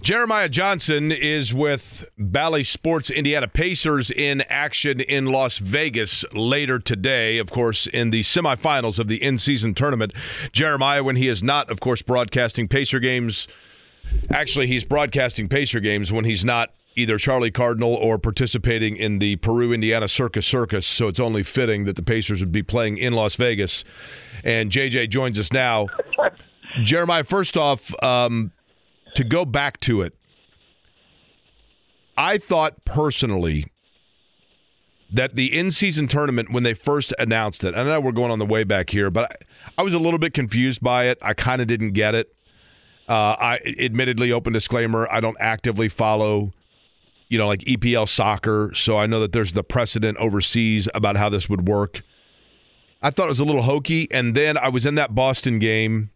Jeremiah Johnson is with Bally Sports Indiana Pacers in action in Las Vegas later today, of course, in the semifinals of the in season tournament. Jeremiah, when he is not, of course, broadcasting Pacer games, actually, he's broadcasting Pacer games when he's not either Charlie Cardinal or participating in the Peru Indiana Circus Circus. So it's only fitting that the Pacers would be playing in Las Vegas. And JJ joins us now. Jeremiah, first off, um, to go back to it, I thought personally that the in season tournament, when they first announced it, I know we're going on the way back here, but I, I was a little bit confused by it. I kind of didn't get it. Uh, I admittedly, open disclaimer, I don't actively follow, you know, like EPL soccer, so I know that there's the precedent overseas about how this would work. I thought it was a little hokey, and then I was in that Boston game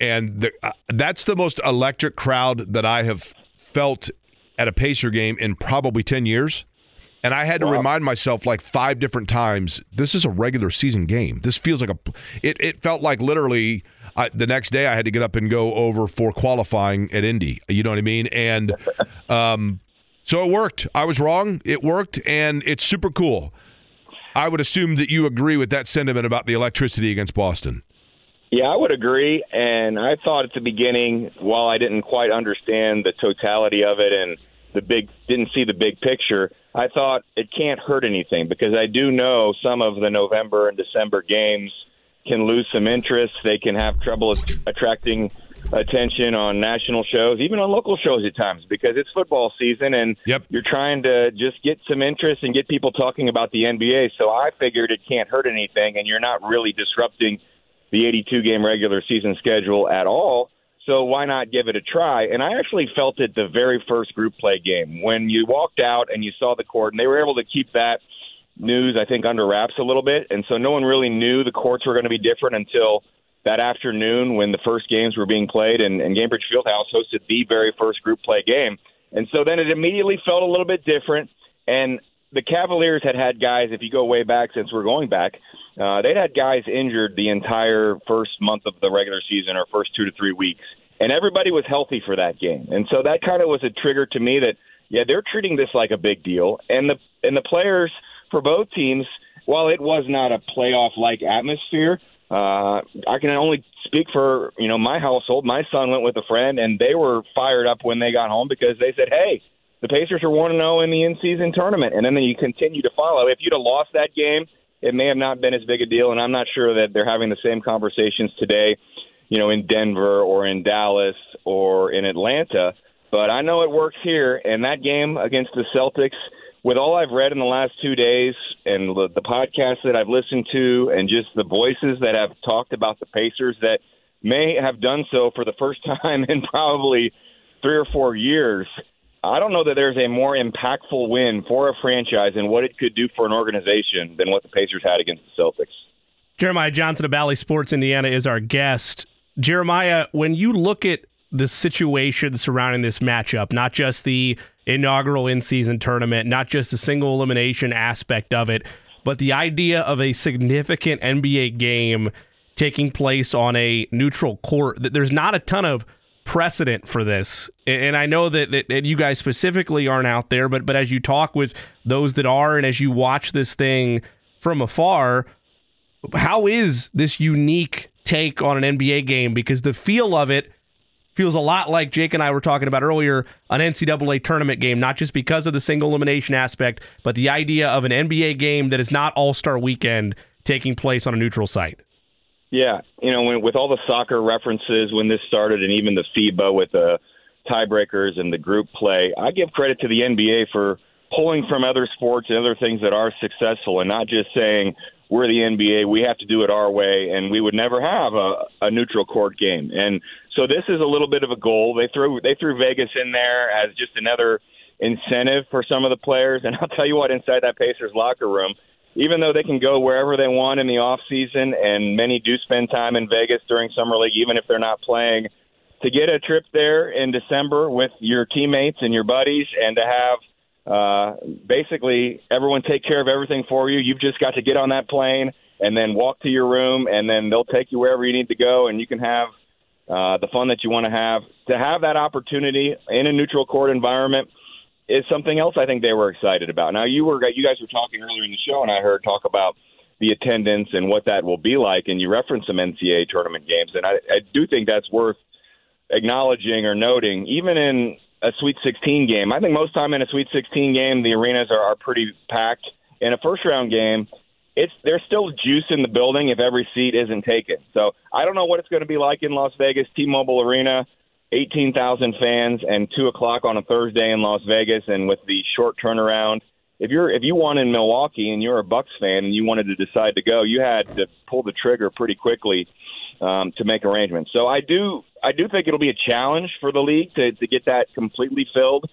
and the, uh, that's the most electric crowd that I have felt at a Pacer game in probably 10 years. And I had to wow. remind myself like five different times this is a regular season game. This feels like a, it, it felt like literally I, the next day I had to get up and go over for qualifying at Indy. You know what I mean? And um, so it worked. I was wrong. It worked, and it's super cool. I would assume that you agree with that sentiment about the electricity against Boston. Yeah, I would agree. And I thought at the beginning, while I didn't quite understand the totality of it and the big didn't see the big picture, I thought it can't hurt anything because I do know some of the November and December games can lose some interest. They can have trouble attracting attention on national shows, even on local shows at times, because it's football season and yep. you're trying to just get some interest and get people talking about the NBA. So I figured it can't hurt anything, and you're not really disrupting – the 82 game regular season schedule at all. So why not give it a try? And I actually felt it the very first group play game when you walked out and you saw the court, and they were able to keep that news, I think, under wraps a little bit. And so no one really knew the courts were going to be different until that afternoon when the first games were being played, and, and Gainbridge Fieldhouse hosted the very first group play game. And so then it immediately felt a little bit different. And the Cavaliers had had guys, if you go way back since we're going back, uh, they'd had guys injured the entire first month of the regular season or first two to three weeks, and everybody was healthy for that game. And so that kind of was a trigger to me that yeah, they're treating this like a big deal, and the and the players for both teams, while it was not a playoff like atmosphere, uh, I can only speak for you know my household. My son went with a friend, and they were fired up when they got home because they said, "Hey, the Pacers are one to zero in the in season tournament," and then you continue to follow. If you'd have lost that game it may have not been as big a deal, and I'm not sure that they're having the same conversations today, you know, in Denver or in Dallas or in Atlanta. But I know it works here, and that game against the Celtics, with all I've read in the last two days and the, the podcasts that I've listened to, and just the voices that have talked about the Pacers that may have done so for the first time in probably three or four years I don't know that there's a more impactful win for a franchise and what it could do for an organization than what the Pacers had against the Celtics. Jeremiah Johnson of Bally Sports Indiana is our guest. Jeremiah, when you look at the situation surrounding this matchup, not just the inaugural in season tournament, not just the single elimination aspect of it, but the idea of a significant NBA game taking place on a neutral court, there's not a ton of precedent for this. And I know that, that, that, you guys specifically aren't out there, but but as you talk with those that are, and as you watch this thing from afar, how is this unique take on an NBA game? Because the feel of it feels a lot like Jake and I were talking about earlier, an NCAA tournament game, not just because of the single elimination aspect, but the idea of an NBA game that is not All Star Weekend taking place on a neutral site. Yeah, you know, when, with all the soccer references when this started, and even the FIBA with the tiebreakers and the group play, I give credit to the NBA for pulling from other sports and other things that are successful, and not just saying we're the NBA, we have to do it our way, and we would never have a, a neutral court game. And so this is a little bit of a goal. They threw they threw Vegas in there as just another incentive for some of the players. And I'll tell you what, inside that Pacers locker room, even though they can go wherever they want in the off season, and many do spend time in Vegas during summer league, even if they're not playing, to get a trip there in December with your teammates and your buddies, and to have uh, basically everyone take care of everything for you. You've just got to get on that plane and then walk to your room, and then they'll take you wherever you need to go, and you can have uh, the fun that you want to have. To have that opportunity in a neutral court environment is something else I think they were excited about. Now you were you guys were talking earlier in the show, and I heard talk about the attendance and what that will be like, and you referenced some NCAA tournament games, and I, I do think that's worth acknowledging or noting, even in a Sweet 16 game. I think most time in a Sweet 16 game, the arenas are, are pretty packed. In a first round game, it's there's still juice in the building if every seat isn't taken. So I don't know what it's going to be like in Las Vegas, T-Mobile Arena, 18,000 fans, and two o'clock on a Thursday in Las Vegas, and with the short turnaround. If you're if you won in Milwaukee and you're a Bucks fan and you wanted to decide to go, you had to pull the trigger pretty quickly um, to make arrangements. So I do I do think it'll be a challenge for the league to, to get that completely filled.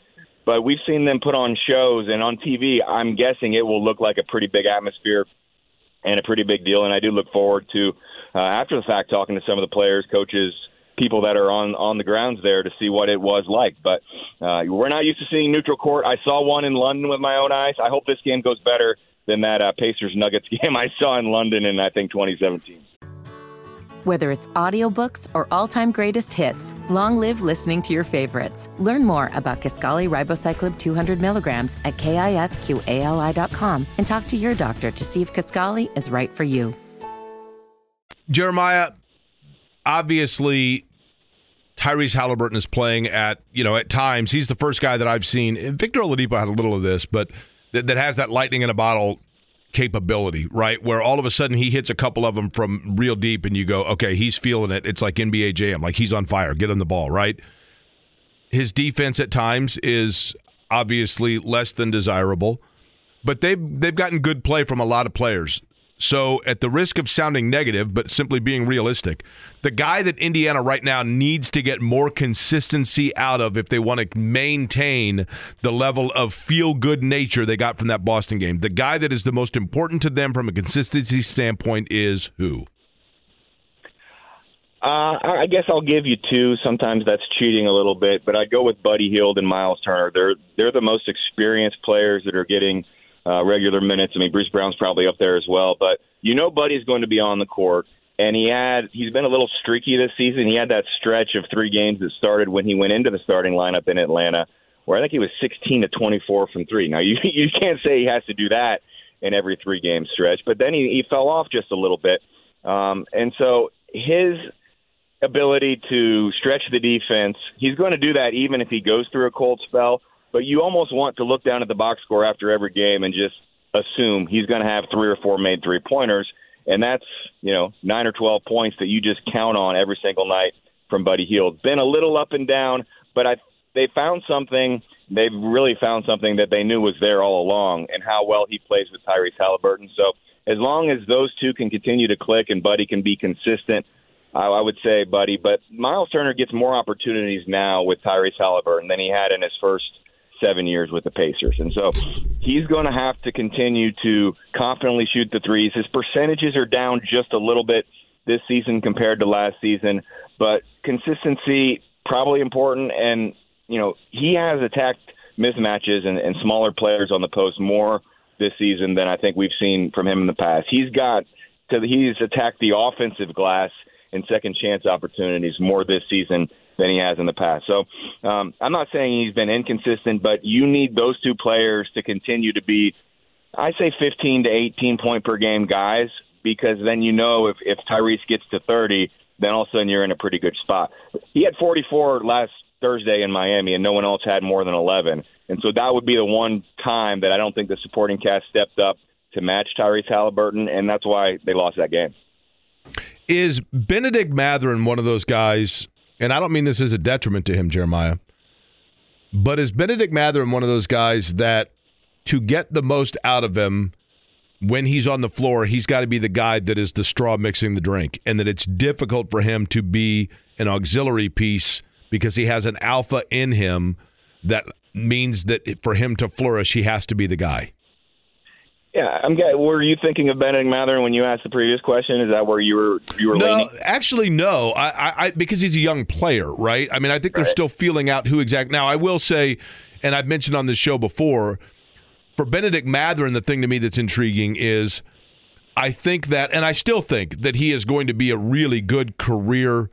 But we've seen them put on shows and on TV. I'm guessing it will look like a pretty big atmosphere and a pretty big deal. And I do look forward to uh, after the fact talking to some of the players, coaches, people that are on on the grounds there to see what it was like. But uh, we're not used to seeing neutral court. I saw one in London with my own eyes. I hope this game goes better than that uh, Pacers Nuggets game I saw in London in I think 2017. Whether it's audiobooks or all-time greatest hits, long live listening to your favorites. Learn more about Kisqali Ribociclib 200 milligrams at kisqali.com and talk to your doctor to see if Kisqali is right for you. Jeremiah, obviously, Tyrese Halliburton is playing at, you know, at times, he's the first guy that I've seen. Victor Oladipo had a little of this, but that, that has that lightning in a bottle capability, right? Where all of a sudden he hits a couple of them from real deep and you go, okay, he's feeling it. It's like NBA Jam, like he's on fire. Get him the ball, right? His defense at times is obviously less than desirable, but they've they've gotten good play from a lot of players. So, at the risk of sounding negative, but simply being realistic, the guy that Indiana right now needs to get more consistency out of if they want to maintain the level of feel good nature they got from that Boston game, the guy that is the most important to them from a consistency standpoint is who? Uh, I guess I'll give you two. Sometimes that's cheating a little bit, but I'd go with Buddy Hield and Miles Turner. They're they're the most experienced players that are getting uh, regular minutes. I mean, Bruce Brown's probably up there as well, but you know, Buddy's going to be on the court, and he had he's been a little streaky this season. He had that stretch of three games that started when he went into the starting lineup in Atlanta, where I think he was 16 to 24 from three. Now you you can't say he has to do that in every three game stretch, but then he, he fell off just a little bit, um, and so his ability to stretch the defense, he's going to do that even if he goes through a cold spell but you almost want to look down at the box score after every game and just assume he's going to have three or four made three pointers, and that's you know nine or twelve points that you just count on every single night from Buddy Hield. Been a little up and down, but I they found something. They've really found something that they knew was there all along, and how well he plays with Tyrese Halliburton. So as long as those two can continue to click and Buddy can be consistent, I, I would say Buddy. But Miles Turner gets more opportunities now with Tyrese Halliburton than he had in his first seven years with the Pacers. And so he's going to have to continue to confidently shoot the threes. His percentages are down just a little bit this season compared to last season, but consistency probably important. And, you know, he has attacked mismatches and, and smaller players on the post more this season than I think we've seen from him in the past. He's got to, he's attacked the offensive glass and second chance opportunities more this season than he has in the past. So um, I'm not saying he's been inconsistent, but you need those two players to continue to be, I say, 15 to 18 point per game guys, because then you know if if Tyrese gets to 30, then all of a sudden you're in a pretty good spot. He had 44 last Thursday in Miami, and no one else had more than 11. And so that would be the one time that I don't think the supporting cast stepped up to match Tyrese Halliburton, and that's why they lost that game. Is Bennedict Mathurin one of those guys and I don't mean this as a detriment to him, Jeremiah, but is Bennedict Mathurin one of those guys that to get the most out of him when he's on the floor, he's got to be the guy that is the straw mixing the drink, and that it's difficult for him to be an auxiliary piece because he has an alpha in him that means that for him to flourish, he has to be the guy. Yeah, I'm. Were you thinking of Bennedict Mathurin when you asked the previous question? Is that where you were? You were no, leaning? actually, no. I, I, because he's a young player, right? I mean, I think they're still feeling out who exactly. Now, I will say, and I've mentioned on this show before, for Bennedict Mathurin, the thing to me that's intriguing is, I think that, and I still think that he is going to be a really good career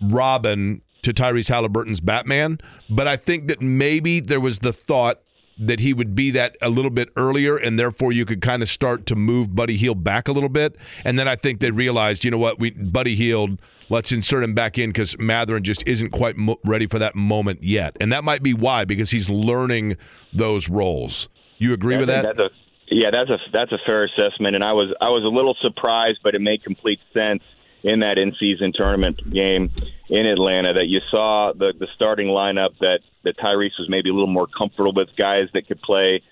Robin to Tyrese Halliburton's Batman. But I think that maybe there was the thought that he would be that a little bit earlier, and therefore you could kind of start to move Buddy Hield back a little bit. And then I think they realized, you know what, we Buddy Hield, let's insert him back in because Mathurin just isn't quite mo- ready for that moment yet, and that might be why because he's learning those roles. You agree I with that? That's a, yeah, that's a that's a fair assessment, and I was I was a little surprised, but it made complete sense in that in-season tournament game in Atlanta that you saw the the starting lineup that that Tyrese was maybe a little more comfortable with guys that could play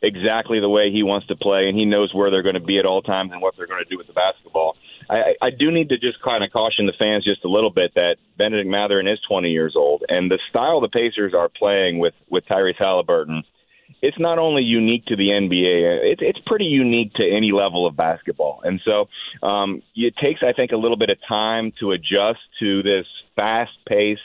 exactly the way he wants to play, and he knows where they're going to be at all times and what they're going to do with the basketball. I, I do need to just kind of caution the fans just a little bit that Bennedict Mathurin is 20 years old, and the style the Pacers are playing with with Tyrese Halliburton it's not only unique to the NBA, it's it's pretty unique to any level of basketball. And so um, it takes, I think, a little bit of time to adjust to this fast pace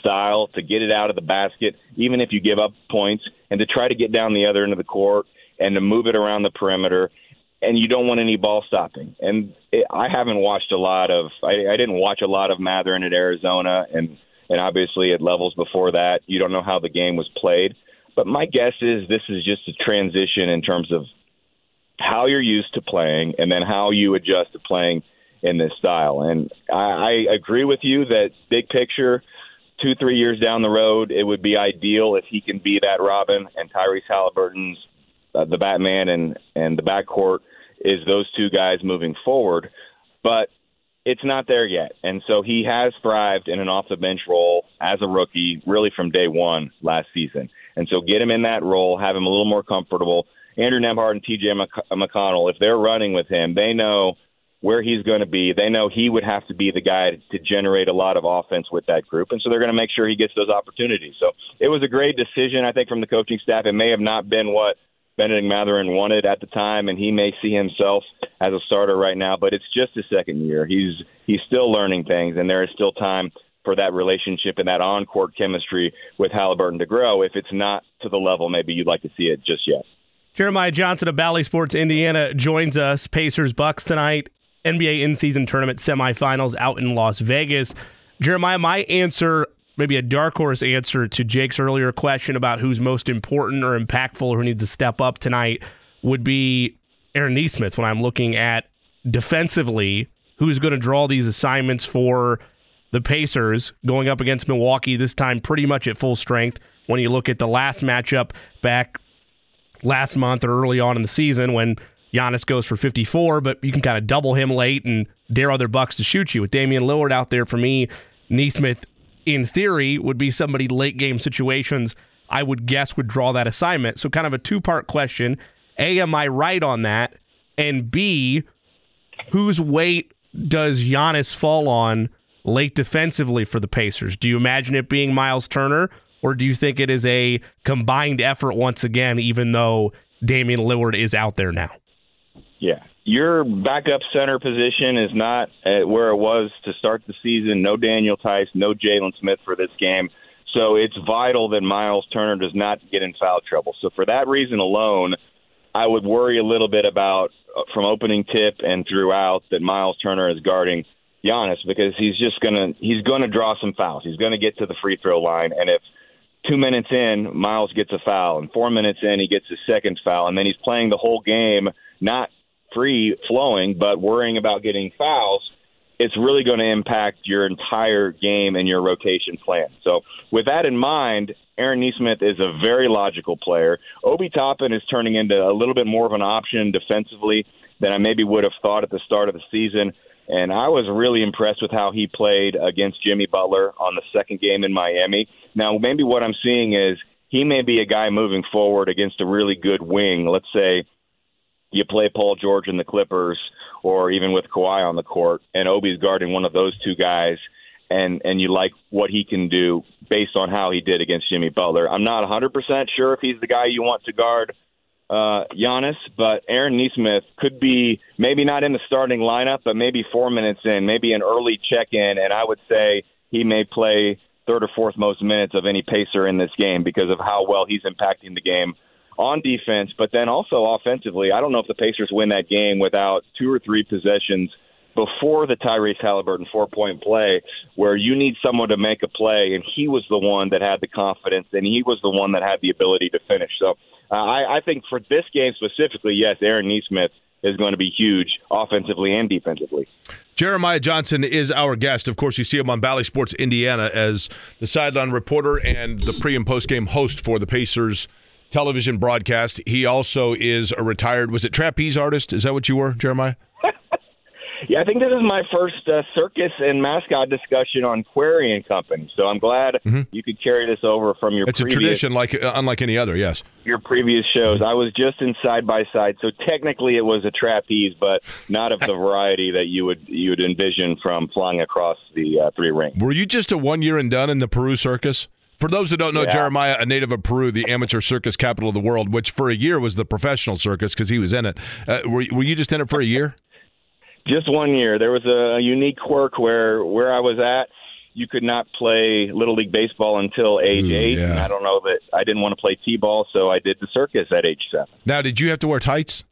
style, to get it out of the basket, even if you give up points, and to try to get down the other end of the court and to move it around the perimeter. And you don't want any ball stopping. And it, I haven't watched a lot of. I, I didn't watch a lot of Mathurin at Arizona, and and obviously at levels before that, you don't know how the game was played. But my guess is this is just a transition in terms of how you're used to playing and then how you adjust to playing in this style. And I, I agree with you that big picture, two, three years down the road, it would be ideal if he can be that Robin and Tyrese Halliburton's uh, the Batman and, and the backcourt is those two guys moving forward. But it's not there yet. And so he has thrived in an off the bench role as a rookie, really from day one last season. And so get him in that role, have him a little more comfortable. Andrew Nembhard and TJ Mc- McConnell, if they're running with him, they know where he's going to be. They know he would have to be the guy to generate a lot of offense with that group. And so they're going to make sure he gets those opportunities. So it was a great decision, I think, from the coaching staff. It may have not been what Bennedict Mathurin wanted at the time, and he may see himself as a starter right now. But it's just his second year. He's he's still learning things, and there is still time for that relationship and that on-court chemistry with Halliburton to grow. If it's not to the level maybe you'd like to see it just yet. Jeremiah Johnson of Bally Sports Indiana joins us. Pacers Bucks tonight. NBA in-season tournament semifinals out in Las Vegas. Jeremiah, my answer, maybe a dark horse answer to Jake's earlier question about who's most important or impactful or who needs to step up tonight would be Aaron Nesmith when I'm looking at defensively who's going to draw these assignments for the Pacers going up against Milwaukee this time pretty much at full strength when you look at the last matchup back last month or early on in the season when Giannis goes for 54, but you can kind of double him late and dare other Bucks to shoot you. With Damian Lillard out there for me, Nesmith, in theory, would be somebody late game situations I would guess would draw that assignment. So, kind of a two part question. A, am I right on that? And B, whose weight does Giannis fall on late defensively for the Pacers? Do you imagine it being Miles Turner, or do you think it is a combined effort once again, even though Damian Lillard is out there now? Yeah. Your backup center position is not at where it was to start the season. No Daniel Theis, no Jalen Smith for this game. So it's vital that Miles Turner does not get in foul trouble. So for that reason alone, I would worry a little bit about uh, from opening tip and throughout that Miles Turner is guarding Giannis because he's just gonna he's gonna draw some fouls. He's gonna get to the free throw line, and if two minutes in Miles gets a foul, and four minutes in he gets his second foul, and then he's playing the whole game not free flowing, but worrying about getting fouls, it's really going to impact your entire game and your rotation plan. So, with that in mind, Aaron Nesmith is a very logical player. Obi Toppin is turning into a little bit more of an option defensively than I maybe would have thought at the start of the season. And I was really impressed with how he played against Jimmy Butler on the second game in Miami. Now, maybe what I'm seeing is he may be a guy moving forward against a really good wing. Let's say you play Paul George and the Clippers, or even with Kawhi on the court, and Obi's guarding one of those two guys, and and you like what he can do based on how he did against Jimmy Butler. I'm not 100% sure if he's the guy you want to guard uh, Giannis, but Aaron Nesmith could be maybe not in the starting lineup, but maybe four minutes in, maybe an early check in, and I would say he may play third or fourth most minutes of any pacer in this game because of how well he's impacting the game on defense, but then also offensively. I don't know if the Pacers win that game without two or three possessions before the Tyrese Halliburton four point play where you need someone to make a play, and he was the one that had the confidence and he was the one that had the ability to finish. So uh, I, I think for this game specifically, yes, Aaron Nesmith is going to be huge offensively and defensively. Jeremiah Johnson is our guest. Of course, you see him on Bally Sports Indiana as the sideline reporter and the pre and post game host for the Pacers television broadcast. He also is a retired, was it trapeze artist? Is that what you were, Jeremiah? Yeah, I think this is my first uh, circus and mascot discussion on Query and Company. So I'm glad mm-hmm. you could carry this over from your. It's previous, a tradition, like uh, unlike any other. Yes. Your previous shows, I was just in side by side, so technically it was a trapeze, but not of the variety that you would you would envision from flying across the uh, three rings. Were you just a one year and done in the Peru circus? For those who don't know, yeah. Jeremiah, a native of Peru, the amateur circus capital of the world, which for a year was the professional circus because he was in it. Uh, were, were you just in it for a year? Just one year. There was a, unique quirk where where I was at, you could not play little league baseball until age Ooh, eight. Yeah. And I don't know that I didn't want to play t-ball, so I did the circus at age seven. Now, did you have to wear tights?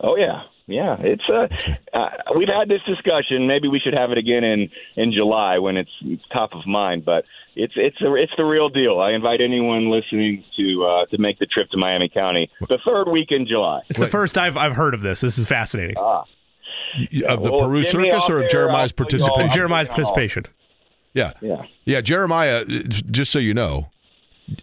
Oh yeah, yeah. It's uh, uh we've had this discussion. Maybe we should have it again in in July when it's top of mind. But it's it's a, it's the real deal. I invite anyone listening to uh, to make the trip to Miami County the third week in July. It's the first I've I've heard of this. This is fascinating. Ah of the well, Peru Circus or of Jeremiah's participation? Jeremiah's participation. Yeah. Yeah. Yeah. Jeremiah, just so you know,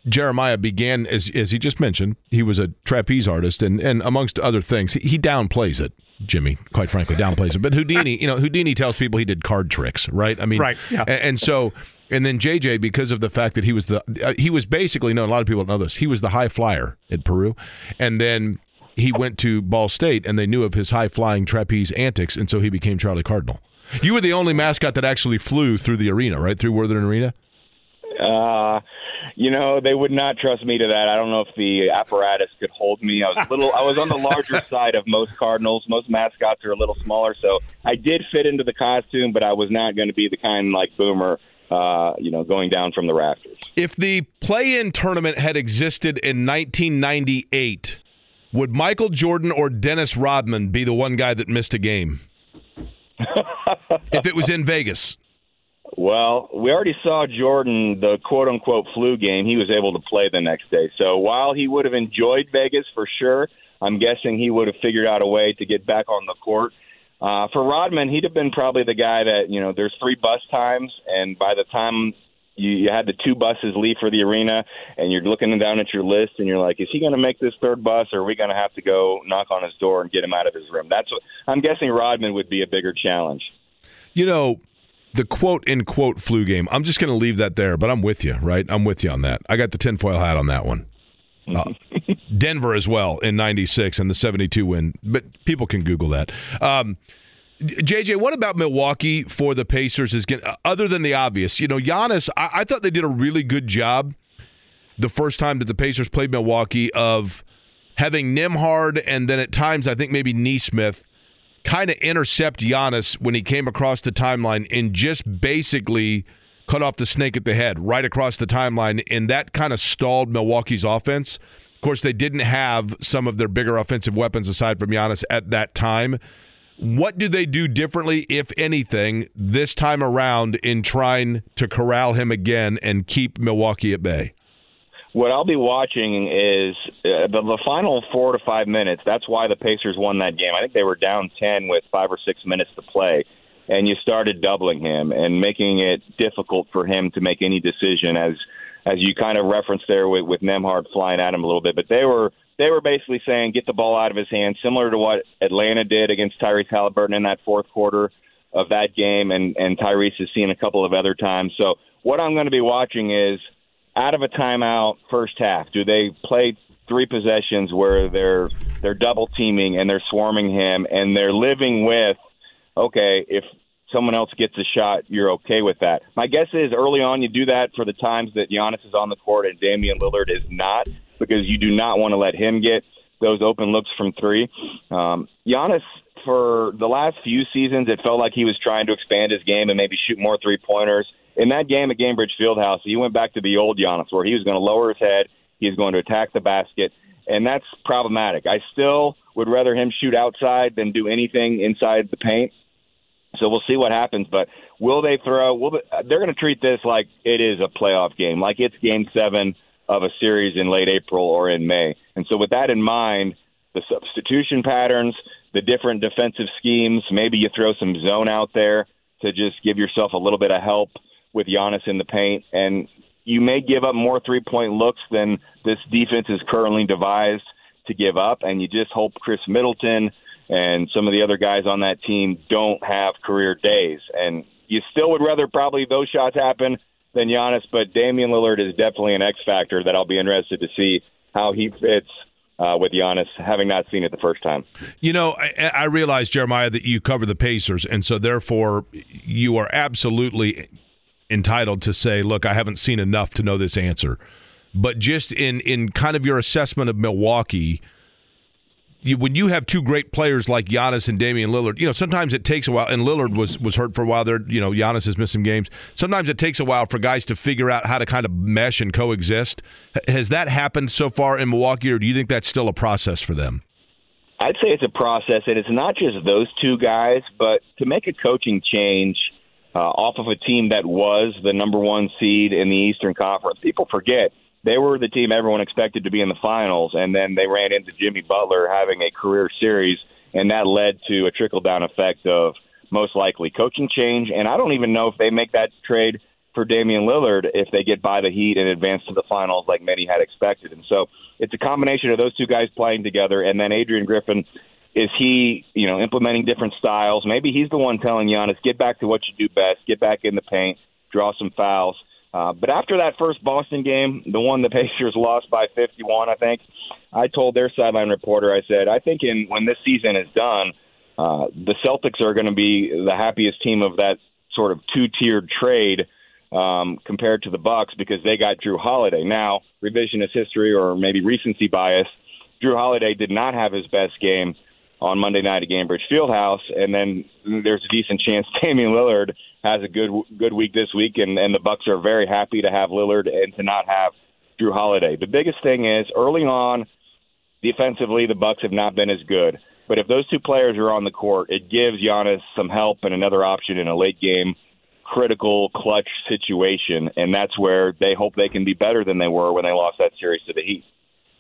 Jeremiah began, as, as he just mentioned, he was a trapeze artist, and, and amongst other things, he, he downplays it. Jimmy, quite frankly, downplays it. But Houdini, you know, Houdini tells people he did card tricks, right? I mean, right. Yeah. And, and so, and then JJ, because of the fact that he was the, uh, he was basically known. A lot of people don't know this. He was the high flyer at Peru, and then he went to Ball State and they knew of his high flying trapeze antics, and so he became Charlie Cardinal. You were the only mascot that actually flew through the arena, right? Through Worthen Arena? Uh, you know, they would not trust me to that. I don't know if the apparatus could hold me. I was a little I was on the larger side of most Cardinals. Most mascots are a little smaller, so I did fit into the costume, but I was not going to be the kind like Boomer uh, you know, going down from the rafters. If the play-in tournament had existed in 1998, would Michael Jordan or Dennis Rodman be the one guy that missed a game? if it was in Vegas. Well, we already saw Jordan, the quote unquote flu game. He was able to play the next day. So while he would have enjoyed Vegas for sure, I'm guessing he would have figured out a way to get back on the court. Uh, for Rodman, he'd have been probably the guy that, you know, there's three bus times, and by the time you, you had the two buses leave for the arena, and you're looking down at your list, and you're like, is he going to make this third bus, or are we going to have to go knock on his door and get him out of his room? That's what I'm guessing. Rodman would be a bigger challenge. You know, the quote in quote flu game. I'm just going to leave that there, but I'm with you, right? I'm with you on that. I got the tinfoil hat on that one. Uh, Denver as well in '96 and the '72 win, but people can Google that. Um, JJ, what about Milwaukee for the Pacers? Is getting, other than the obvious, you know, Giannis. I, I thought they did a really good job the first time that the Pacers played Milwaukee of having Nembhard and then at times I think maybe Nesmith kind of intercept Giannis when he came across the timeline and just basically cut off the snake at the head right across the timeline, and that kind of stalled Milwaukee's offense. Of course, they didn't have some of their bigger offensive weapons aside from Giannis at that time. What do they do differently, if anything, this time around in trying to corral him again and keep Milwaukee at bay? What I'll be watching is uh, the, the final four to five minutes. That's why the Pacers won that game. I think they were down 10 with five or six minutes to play. And you started doubling him and making it difficult for him to make any decision, as as you kind of referenced there with, with Nembhard flying at him a little bit. But they were they were basically saying get the ball out of his hands, similar to what Atlanta did against Tyrese Halliburton in that fourth quarter of that game, and and Tyrese has seen a couple of other times. So what I'm going to be watching is out of a timeout first half. Do they play three possessions where they're they're double teaming and they're swarming him and they're living with okay if someone else gets a shot, you're okay with that. My guess is early on you do that for the times that Giannis is on the court and Damian Lillard is not because you do not want to let him get those open looks from three. Um, Giannis, for the last few seasons, it felt like he was trying to expand his game and maybe shoot more three pointers. In that game at Gainbridge Fieldhouse, he went back to the old Giannis where he was going to lower his head, he was going to attack the basket, and that's problematic. I still would rather him shoot outside than do anything inside the paint. So we'll see what happens. But will they throw? Will they, they're going to treat this like it is a playoff game, like it's Game Seven of a series in late April or in May. And so with that in mind, the substitution patterns, the different defensive schemes, maybe you throw some zone out there to just give yourself a little bit of help with Giannis in the paint, and you may give up more three point looks than this defense is currently devised to give up, and you just hope Khris Middleton and some of the other guys on that team don't have career days. And you still would rather probably those shots happen than Giannis, but Damian Lillard is definitely an X factor that I'll be interested to see how he fits uh, with Giannis, having not seen it the first time. You know, I, I realize, Jeremiah, that you cover the Pacers, and so therefore you are absolutely entitled to say, look, I haven't seen enough to know this answer. But just in in kind of your assessment of Milwaukee, you, when you have two great players like Giannis and Damian Lillard, you know sometimes it takes a while. And Lillard was was hurt for a while there. You know, Giannis is missing games. Sometimes it takes a while for guys to figure out how to kind of mesh and coexist. Has that happened so far in Milwaukee, or do you think that's still a process for them? I'd say it's a process, and it's not just those two guys, but to make a coaching change uh, off of a team that was the number one seed in the Eastern Conference. People forget they were the team everyone expected to be in the finals, and then they ran into Jimmy Butler having a career series, and that led to a trickle down effect of most likely coaching change. And I don't even know if they make that trade for Damian Lillard if they get by the Heat and advance to the finals like many had expected. And so it's a combination of those two guys playing together, and then Adrian Griffin. Is he, you know, implementing different styles? Maybe he's the one telling Giannis, get back to what you do best, get back in the paint, draw some fouls. Uh, but after that first Boston game, the one the Pacers lost by 51, I think, I told their sideline reporter, I said, I think in when this season is done, uh, the Celtics are going to be the happiest team of that sort of two-tiered trade um, compared to the Bucks because they got Jrue Holiday. Now, revisionist history or maybe recency bias, Jrue Holiday did not have his best game on Monday night at Gainbridge Fieldhouse, and then there's a decent chance Damian Lillard has a good good week this week, and, and the Bucks are very happy to have Lillard and to not have Jrue Holiday. The biggest thing is early on, defensively, the Bucks have not been as good. But if those two players are on the court, it gives Giannis some help and another option in a late game, critical, clutch situation, and that's where they hope they can be better than they were when they lost that series to the Heat.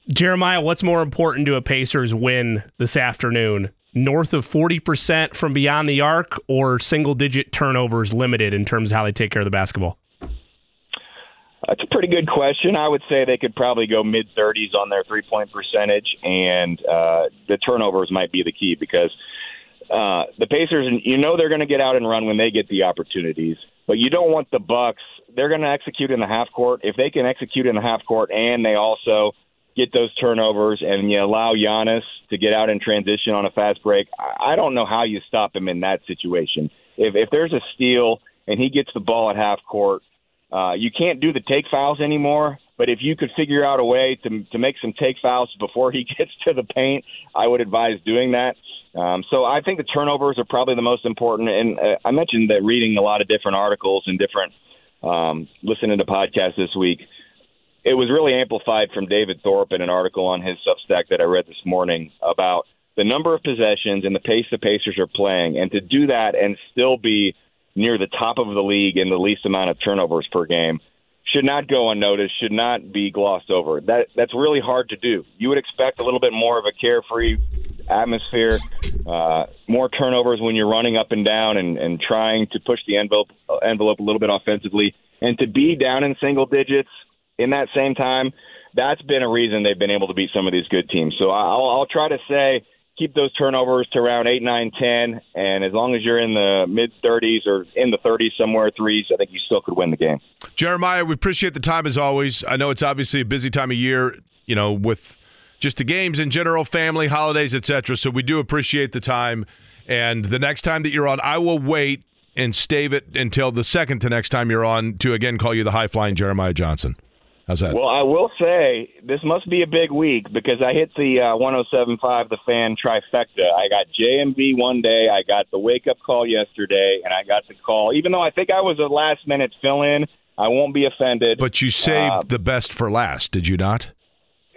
Jeremiah, what's more important to a Pacers win this afternoon? North of 40% from beyond the arc or single digit turnovers limited in terms of how they take care of the basketball? That's a pretty good question. I would say they could probably go mid 30s on their three point percentage, and uh, the turnovers might be the key because uh, the Pacers, you know, they're going to get out and run when they get the opportunities, but you don't want the Bucks. They're going to execute in the half court. If they can execute in the half court, and they also get those turnovers and you allow Giannis to get out and transition on a fast break, I don't know how you stop him in that situation. If if there's a steal and he gets the ball at half court, uh, you can't do the take fouls anymore. But if you could figure out a way to to make some take fouls before he gets to the paint, I would advise doing that. Um, so I think the turnovers are probably the most important. And uh, I mentioned that reading a lot of different articles and different um, listening to podcasts this week it was really amplified from David Thorpe in an article on his Substack that I read this morning about the number of possessions and the pace the Pacers are playing, and to do that and still be near the top of the league in the least amount of turnovers per game should not go unnoticed, should not be glossed over. That that's really hard to do. You would expect a little bit more of a carefree atmosphere, uh, more turnovers when you're running up and down and, and trying to push the envelope envelope a little bit offensively, and to be down in single digits in that same time, that's been a reason they've been able to beat some of these good teams. So I'll, I'll try to say keep those turnovers to around 8, 9, 10, and as long as you're in the mid 30s or in the 30s somewhere, threes, I think you still could win the game. Jeremiah, we appreciate the time as always. I know it's obviously a busy time of year, you know, with just the games in general, family, holidays, etc. So we do appreciate the time. And the next time that you're on, I will wait and stave it until the second to next time you're on to again call you the high flying Jeremiah Johnson. How's that? Well, I will say this must be a big week because I hit the uh, 107.5 The Fan trifecta. I got JMV one day, I got the wake up call yesterday, and I got the call. Even though I think I was a last minute fill in, I won't be offended. but you saved Uh, the best for last, did you not?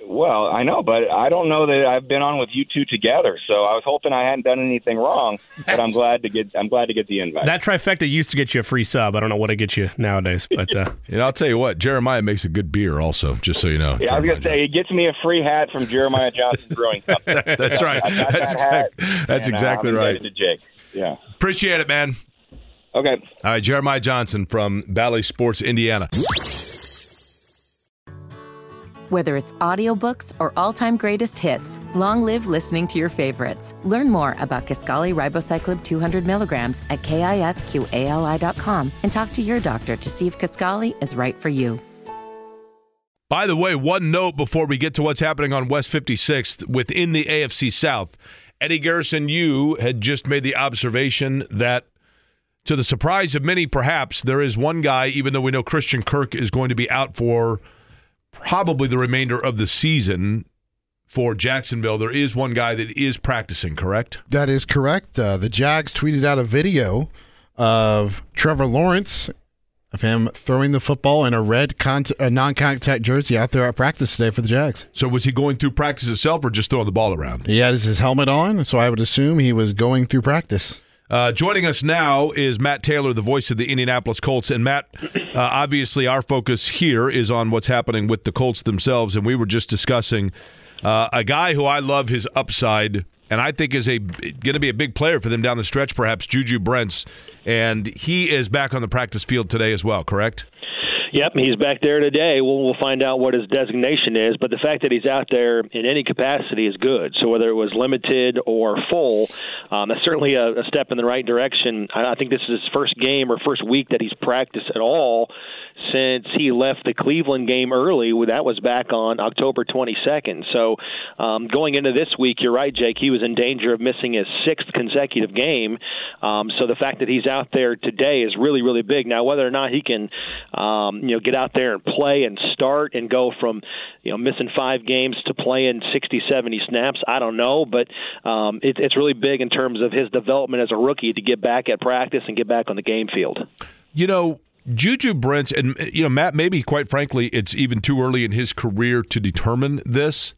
Well, I know, but I don't know that I've been on with you two together. So I was hoping I hadn't done anything wrong. But I'm glad to get I'm glad to get the invite. That trifecta used to get you a free sub. I don't know what it gets you nowadays, but uh, You know, I'll tell you what, Jeremiah makes a good beer also, just so you know. yeah, I was gonna say it gets me a free hat from Jeremiah Johnson Brewing Company. That's right. That's that hat, exact- that's and, uh, exactly I'm right. To Jake. Yeah. Appreciate it, man. Okay. All right, Jeremiah Johnson from Bally Sports, Indiana. Whether it's audiobooks or all-time greatest hits, long live listening to your favorites. Learn more about Kisqali Ribociclib 200 milligrams at kisqali.com and talk to your doctor to see if Kisqali is right for you. By the way, one note before we get to what's happening on West 56th within the AFC South. Eddie Garrison, you had just made the observation that, to the surprise of many, perhaps, there is one guy, even though we know Christian Kirk is going to be out for probably the remainder of the season for Jacksonville, there is one guy that is practicing, correct? That is correct. Uh, the Jags tweeted out a video of Trevor Lawrence of him throwing the football in a red con- a non-contact jersey out there at practice today for the Jags. So was he going through practice itself or just throwing the ball around? He had his helmet on, so I would assume he was going through practice. Uh, joining us now is Matt Taylor, the voice of the Indianapolis Colts. And Matt, uh, obviously, our focus here is on what's happening with the Colts themselves. And we were just discussing uh, a guy who I love his upside, and I think is a going to be a big player for them down the stretch. Perhaps Juju Brents, and he is back on the practice field today as well. Correct? Yep, he's back there today. We'll, we'll find out what his designation is, but the fact that he's out there in any capacity is good. So whether it was limited or full, um, that's certainly a, a step in the right direction. I, I think this is his first game or first week that he's practiced at all since he left the Cleveland game early. That was back on October 22nd. So um, going into this week, you're right, Jake. He was in danger of missing his sixth consecutive game. Um, so the fact that he's out there today is really, really big. Now, whether or not he can, um, you know, get out there and play and start and go from, you know, missing five games to playing 60, 70 snaps, I don't know. But um, it, it's really big in terms of his development as a rookie to get back at practice and get back on the game field. You know, Juju Brents, and you know, Matt, maybe quite frankly, it's even too early in his career to determine this.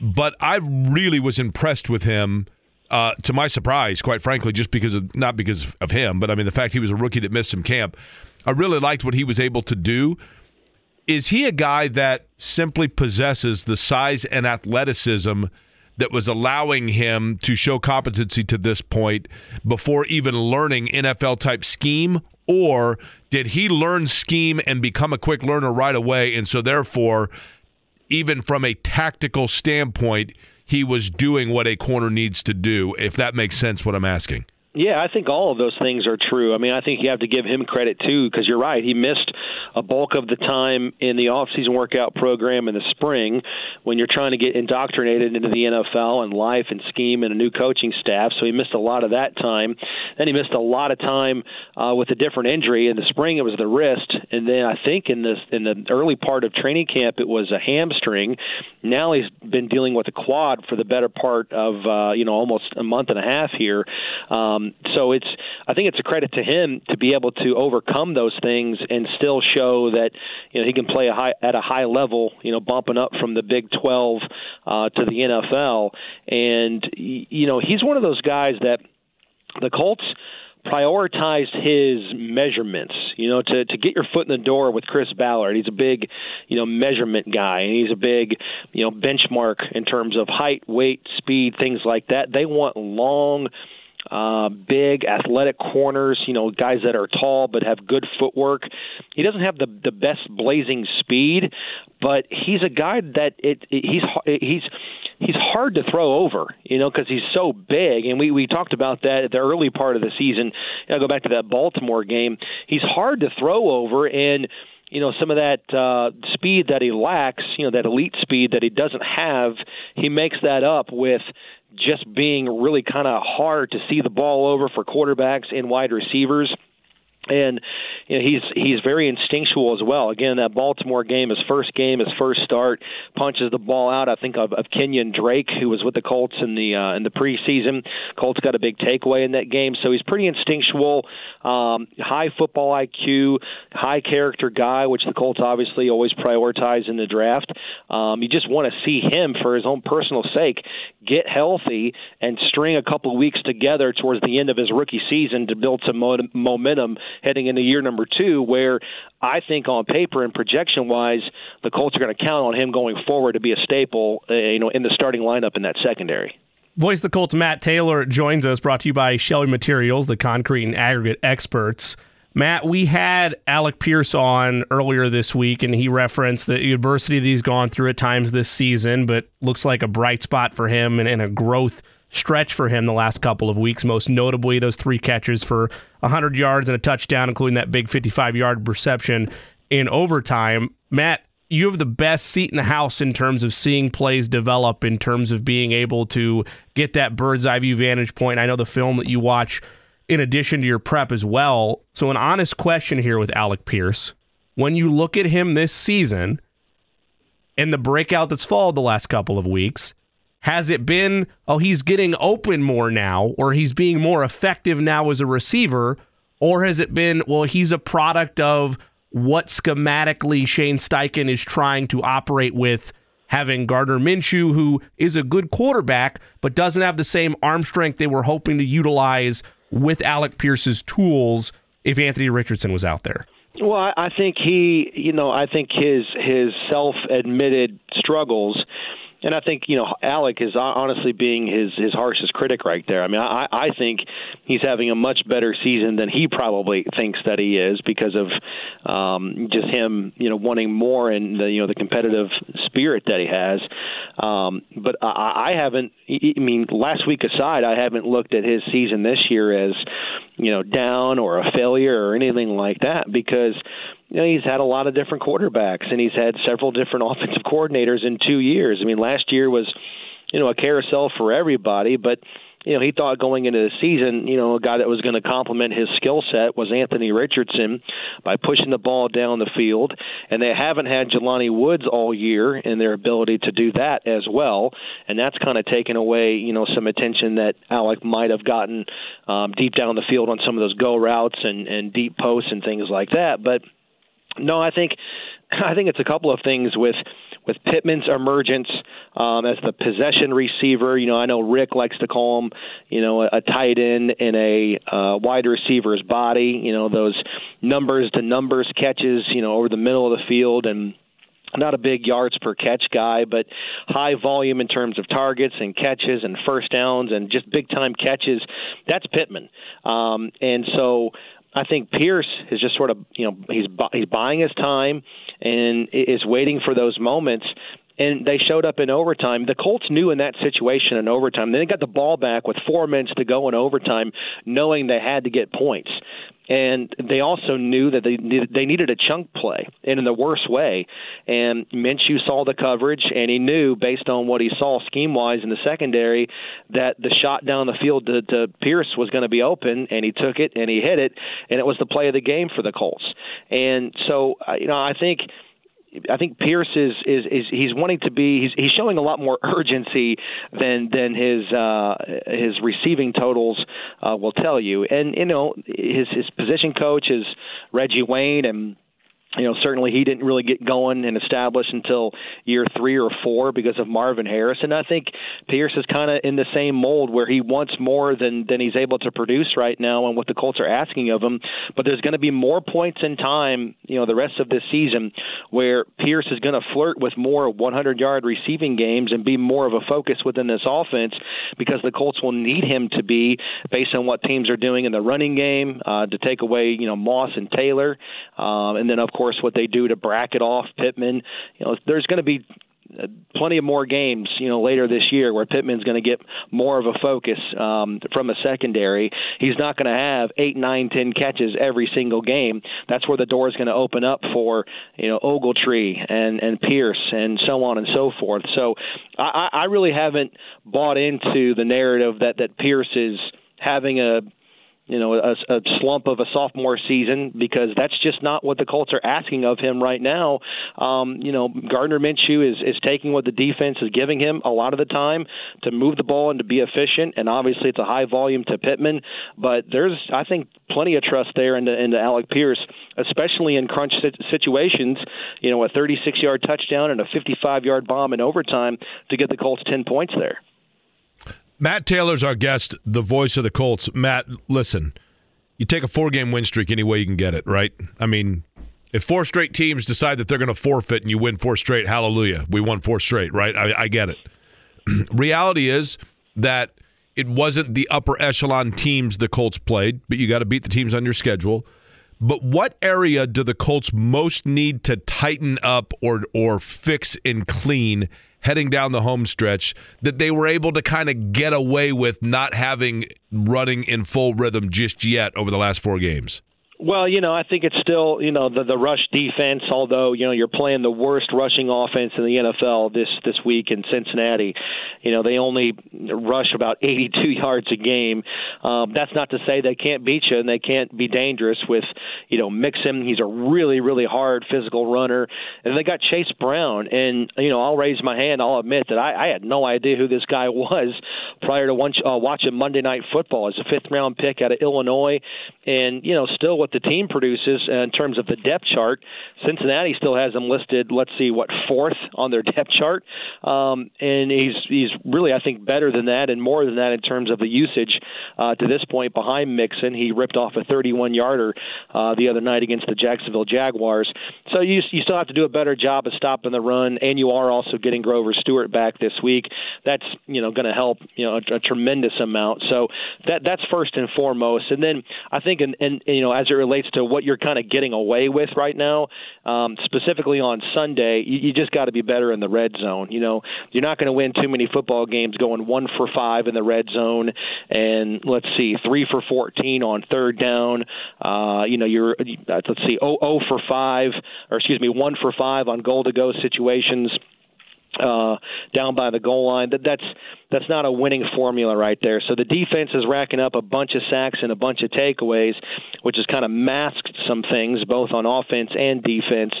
But I really was impressed with him. Uh, to my surprise, quite frankly, just because of not because of him, but I mean the fact he was a rookie that missed some camp. I really liked what he was able to do. Is he a guy that simply possesses the size and athleticism that was allowing him to show competency to this point before even learning NFL type scheme? Or did he learn scheme and become a quick learner right away? And so, therefore, even from a tactical standpoint, he was doing what a corner needs to do, if that makes sense, what I'm asking. Yeah, I think all of those things are true. I mean, I think you have to give him credit too, because you're right. He missed a bulk of the time in the off-season workout program in the spring when you're trying to get indoctrinated into the NFL and life and scheme and a new coaching staff. So he missed a lot of that time. Then he missed a lot of time uh, with a different injury. In the spring, it was the wrist, and then I think in the in the early part of training camp, it was a hamstring. Now he's been dealing with a quad for the better part of uh, you know almost a month and a half here. Um, so it's I think it's a credit to him to be able to overcome those things and still show that you know he can play a high, at a high level. You know, bumping up from the Big 12 uh, to the NFL, and you know he's one of those guys that the Colts prioritized his measurements, you know, to, to get your foot in the door with Chris Ballard. He's a big, you know, measurement guy, and he's a big, you know, benchmark in terms of height, weight, speed, things like that. They want long, uh, big, athletic corners, you know, guys that are tall but have good footwork. He doesn't have the the best blazing speed, but he's a guy that it, it he's he's he's hard to throw over, you know, because he's so big. And we we talked about that at the early part of the season. I go back to that Baltimore game. He's hard to throw over, and you know some of that uh, speed that he lacks, you know, that elite speed that he doesn't have, he makes that up with just being really kind of hard to see the ball over for quarterbacks and wide receivers. And you know, he's he's very instinctual as well. Again, that Baltimore game, his first game, his first start, punches the ball out. I think of, of Kenyan Drake, who was with the Colts in the uh, in the preseason. Colts got a big takeaway in that game, so he's pretty instinctual, um, high football IQ, high character guy, which the Colts obviously always prioritize in the draft. Um, you just want to see him for his own personal sake get healthy and string a couple weeks together towards the end of his rookie season to build some mo- momentum heading into year number two, where I think on paper and projection wise, the Colts are going to count on him going forward to be a staple, uh, you know, in the starting lineup in that secondary. Voice the Colts Matt Taylor joins us, brought to you by Shelby Materials, the concrete and aggregate experts. Matt, we had Alec Pierce on earlier this week, and he referenced the adversity that he's gone through at times this season, but looks like a bright spot for him and, and a growth stretch for him the last couple of weeks, most notably those three catches for 100 yards and a touchdown, including that big 55 yard reception in overtime. Matt, you have the best seat in the house in terms of seeing plays develop, in terms of being able to get that bird's eye view vantage point. I know the film that you watch in addition to your prep as well. So, an honest question here with Alec Pierce. When you look at him this season and the breakout that's followed the last couple of weeks, has it been, oh, he's getting open more now, or he's being more effective now as a receiver? Or has it been, well, he's a product of what schematically Shane Steichen is trying to operate with, having Gardner Minshew, who is a good quarterback, but doesn't have the same arm strength they were hoping to utilize with Alec Pierce's tools if Anthony Richardson was out there? Well, I think he, you know, I think his his self-admitted struggles and I think you know Alec is honestly being his his harshest critic right there. I mean, I I think he's having a much better season than he probably thinks that he is because of um, just him you know wanting more and the you know the competitive spirit that he has. Um, but I, I haven't. I mean, last week aside, I haven't looked at his season this year as you know down or a failure or anything like that because you know, he's had a lot of different quarterbacks and he's had several different offensive coordinators in two years. I mean, last year was, you know, a carousel for everybody, but you know, he thought going into the season, you know, a guy that was going to complement his skill set was Anthony Richardson by pushing the ball down the field. And they haven't had Jelani Woods all year in their ability to do that as well. And that's kind of taken away, you know, some attention that Alec might have gotten um, deep down the field on some of those go routes and, and deep posts and things like that. But no, I think I think it's a couple of things with with Pittman's emergence um, as the possession receiver. You know, I know Rick likes to call him, you know, a, tight end in a uh, wide receiver's body. You know, those numbers to numbers catches, you know, over the middle of the field and not a big yards per catch guy, but high volume in terms of targets and catches and first downs and just big time catches. That's Pittman. Um, and so I think Pierce is just sort of you know he's he's buying his time and is waiting for those moments. And they showed up in overtime. The Colts knew in that situation in overtime. They got the ball back with four minutes to go in overtime, knowing they had to get points and they also knew that they needed, they needed a chunk play, and in the worst way. And Minshew saw the coverage, and he knew based on what he saw scheme wise in the secondary that the shot down the field to, to Pierce was going to be open, and he took it and he hit it, and it was the play of the game for the Colts. And so, you know, I think I think Pierce is, is is he's wanting to be he's he's showing a lot more urgency than than his uh his receiving totals uh will tell you. And you know his his position coach is Reggie Wayne and you know, certainly he didn't really get going and established until year three or four because of Marvin Harrison. And I think Pierce is kind of in the same mold where he wants more than than he's able to produce right now and what the Colts are asking of him. But there's going to be more points in time, you know, the rest of this season where Pierce is going to flirt with more 100 yard receiving games and be more of a focus within this offense because the Colts will need him to be based on what teams are doing in the running game uh, to take away, you know, Moss and Taylor, um, and then of course course, what they do to bracket off Pittman. You know, there's going to be uh, plenty of more games, you know, later this year where Pittman's going to get more of a focus um, from a secondary. He's not going to have eight, nine, ten catches every single game. That's where the door is going to open up for you know Ogletree and and Pierce and so on and so forth. So I, I really haven't bought into the narrative that that Pierce is having a you know, a, a slump of a sophomore season because that's just not what the Colts are asking of him right now. Um, you know, Gardner Minshew is is taking what the defense is giving him a lot of the time to move the ball and to be efficient, and obviously it's a high volume to Pittman, but there's I think plenty of trust there into into Alec Pierce, especially in crunch situations. You know, a 36 yard touchdown and a 55 yard bomb in overtime to get the Colts 10 points there. Matt Taylor's our guest, the voice of the Colts. Matt, listen, you take a four game win streak any way you can get it, right? I mean, if four straight teams decide that they're going to forfeit and you win four straight, hallelujah. We won four straight, right? I, I get it. Reality is that it wasn't the upper echelon teams the Colts played, but you got to beat the teams on your schedule. But what area do the Colts most need to tighten up or or fix and clean heading down the home stretch that they were able to kind of get away with not having running in full rhythm just yet over the last four games? Well, you know, I think it's still, you know, the the rush defense. Although you know you're playing the worst rushing offense in the NFL this this week in Cincinnati, you know they only rush about 82 yards a game. Um, that's not to say they can't beat you and they can't be dangerous with, you know, Mixon. He's a really really hard physical runner, and they got Chase Brown. And you know, I'll raise my hand. I'll admit that I, I had no idea who this guy was prior to one, uh, watching Monday Night Football as a fifth round pick out of Illinois, and you know, still what the team produces in terms of the depth chart. Cincinnati still has him listed. Let's see what fourth on their depth chart, um, and he's he's really I think better than that and more than that in terms of the usage uh, to this point behind Mixon. He ripped off a 31 yarder uh, the other night against the Jacksonville Jaguars. So you you still have to do a better job of stopping the run, and you are also getting Grover Stewart back this week. That's you know going to help you know a, a tremendous amount. So that that's first and foremost, and then I think and and you know as it relates to what you're kind of getting away with right now, um, specifically on Sunday, you, you just got to be better in the red zone. You know, you're not going to win too many football games going one for five in the red zone, and let's see, three for 14 on third down. Uh, you know, you're let's see, oh, oh for five, or excuse me, one for five on goal to go situations uh, down by the goal line. That that's that's not a winning formula right there. So the defense is racking up a bunch of sacks and a bunch of takeaways, which has kind of masked some things both on offense and defense.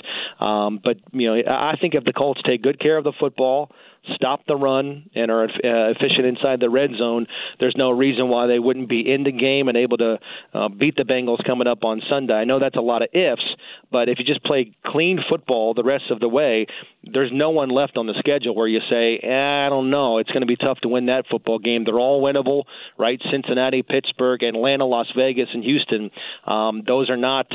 Um, but you know, I think if the Colts take good care of the football stop the run and are uh, efficient inside the red zone, there's no reason why they wouldn't be in the game and able to uh, beat the Bengals coming up on Sunday. I know that's a lot of ifs, but if you just play clean football the rest of the way, there's no one left on the schedule where you say, eh, I don't know, it's going to be tough to win that football game. They're all winnable, right? Cincinnati, Pittsburgh, Atlanta, Las Vegas, and Houston. Um, those are not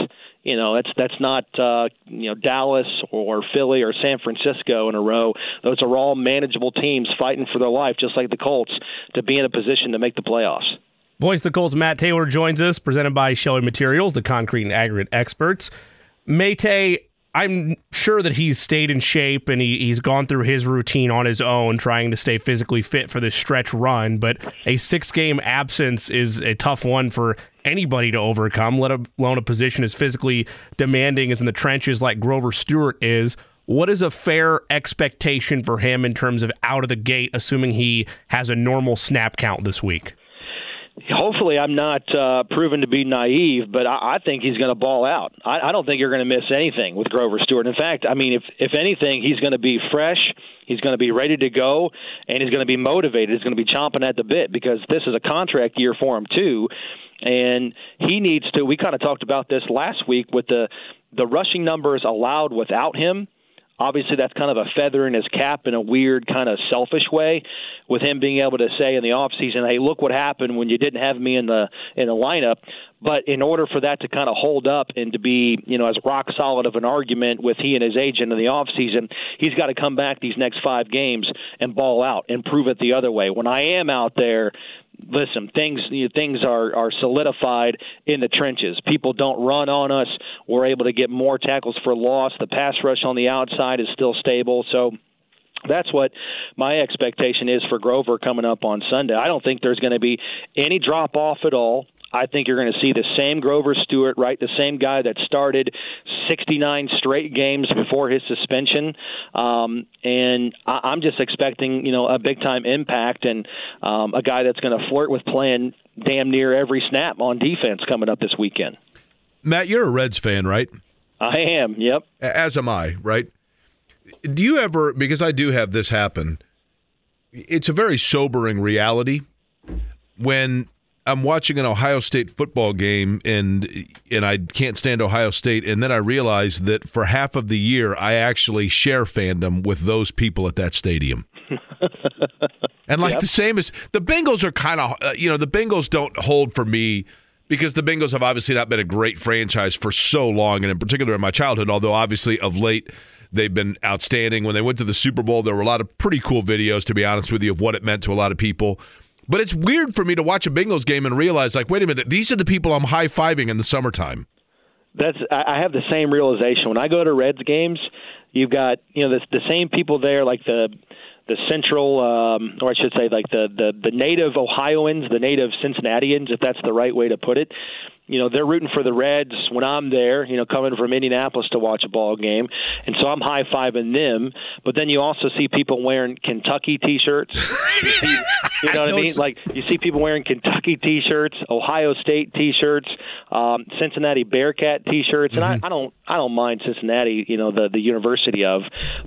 you know that's that's not uh, you know Dallas or Philly or San Francisco in a row. Those are all manageable teams fighting for their life, just like the Colts, to be in a position to make the playoffs. Voice the Colts Matt Taylor joins us, presented by Shelby Materials, the concrete and aggregate experts. Mate, I'm sure that he's stayed in shape and he, he's gone through his routine on his own, trying to stay physically fit for this stretch run. But a six game absence is a tough one for anybody to overcome, let alone a position as physically demanding as in the trenches like Grover Stewart is. What is a fair expectation for him in terms of out of the gate, assuming he has a normal snap count this week? hopefully I'm not uh, proven to be naive, but I, I think he's going to ball out. I, I don't think you're going to miss anything with Grover Stewart. In fact, I mean, if if anything, he's going to be fresh. He's going to be ready to go, and he's going to be motivated. He's going to be chomping at the bit because this is a contract year for him too, and he needs to. We kind of talked about this last week with the the rushing numbers allowed without him Obviously, that's kind of a feather in his cap in a weird, kind of selfish way, with him being able to say in the off season, "Hey, look what happened when you didn't have me in the in the lineup." But in order for that to kind of hold up and to be, you know, as rock solid of an argument with he and his agent in the off season, he's got to come back these next five games and ball out and prove it the other way. When I am out there, listen, things things are are solidified in the trenches. People don't run on us. We're able to get more tackles for loss. The pass rush on the outside is still stable. So that's what my expectation is for Grover coming up on Sunday. I don't think there's going to be any drop off at all. I think you're going to see the same Grover Stewart, right? The same guy that started 69 straight games before his suspension. Um, and I, I'm just expecting, you know, a big time impact and um, a guy that's going to flirt with playing damn near every snap on defense coming up this weekend. Matt, you're a Reds fan, right? I am. Yep. As am I, right? Do you ever because I do have this happen. It's a very sobering reality when I'm watching an Ohio State football game and and I can't stand Ohio State and then I realize that for half of the year I actually share fandom with those people at that stadium. and like yep. the same as the Bengals are kind of uh, you know the Bengals don't hold for me because the Bengals have obviously not been a great franchise for so long and in particular in my childhood although obviously of late They've been outstanding. When they went to the Super Bowl, there were a lot of pretty cool videos, to be honest with you, of what it meant to a lot of people. But it's weird for me to watch a Bengals game and realize, like, wait a minute, these are the people I'm high fiving in the summertime. That's I have the same realization when I go to Reds games. You've got you know the the same people there, like the the central, um, or I should say, like the, the the native Ohioans, the native Cincinnatians, if that's the right way to put it you know they're rooting for the Reds when I'm there, you know, coming from Indianapolis to watch a ball game, and so I'm high fiving them. But then you also see people wearing Kentucky T-shirts. you, see, you know what I, I mean? Like you see people wearing Kentucky T-shirts, Ohio State T-shirts, um, Cincinnati Bearcat T-shirts, and mm-hmm. I, I don't I don't mind Cincinnati, you know, the the University of,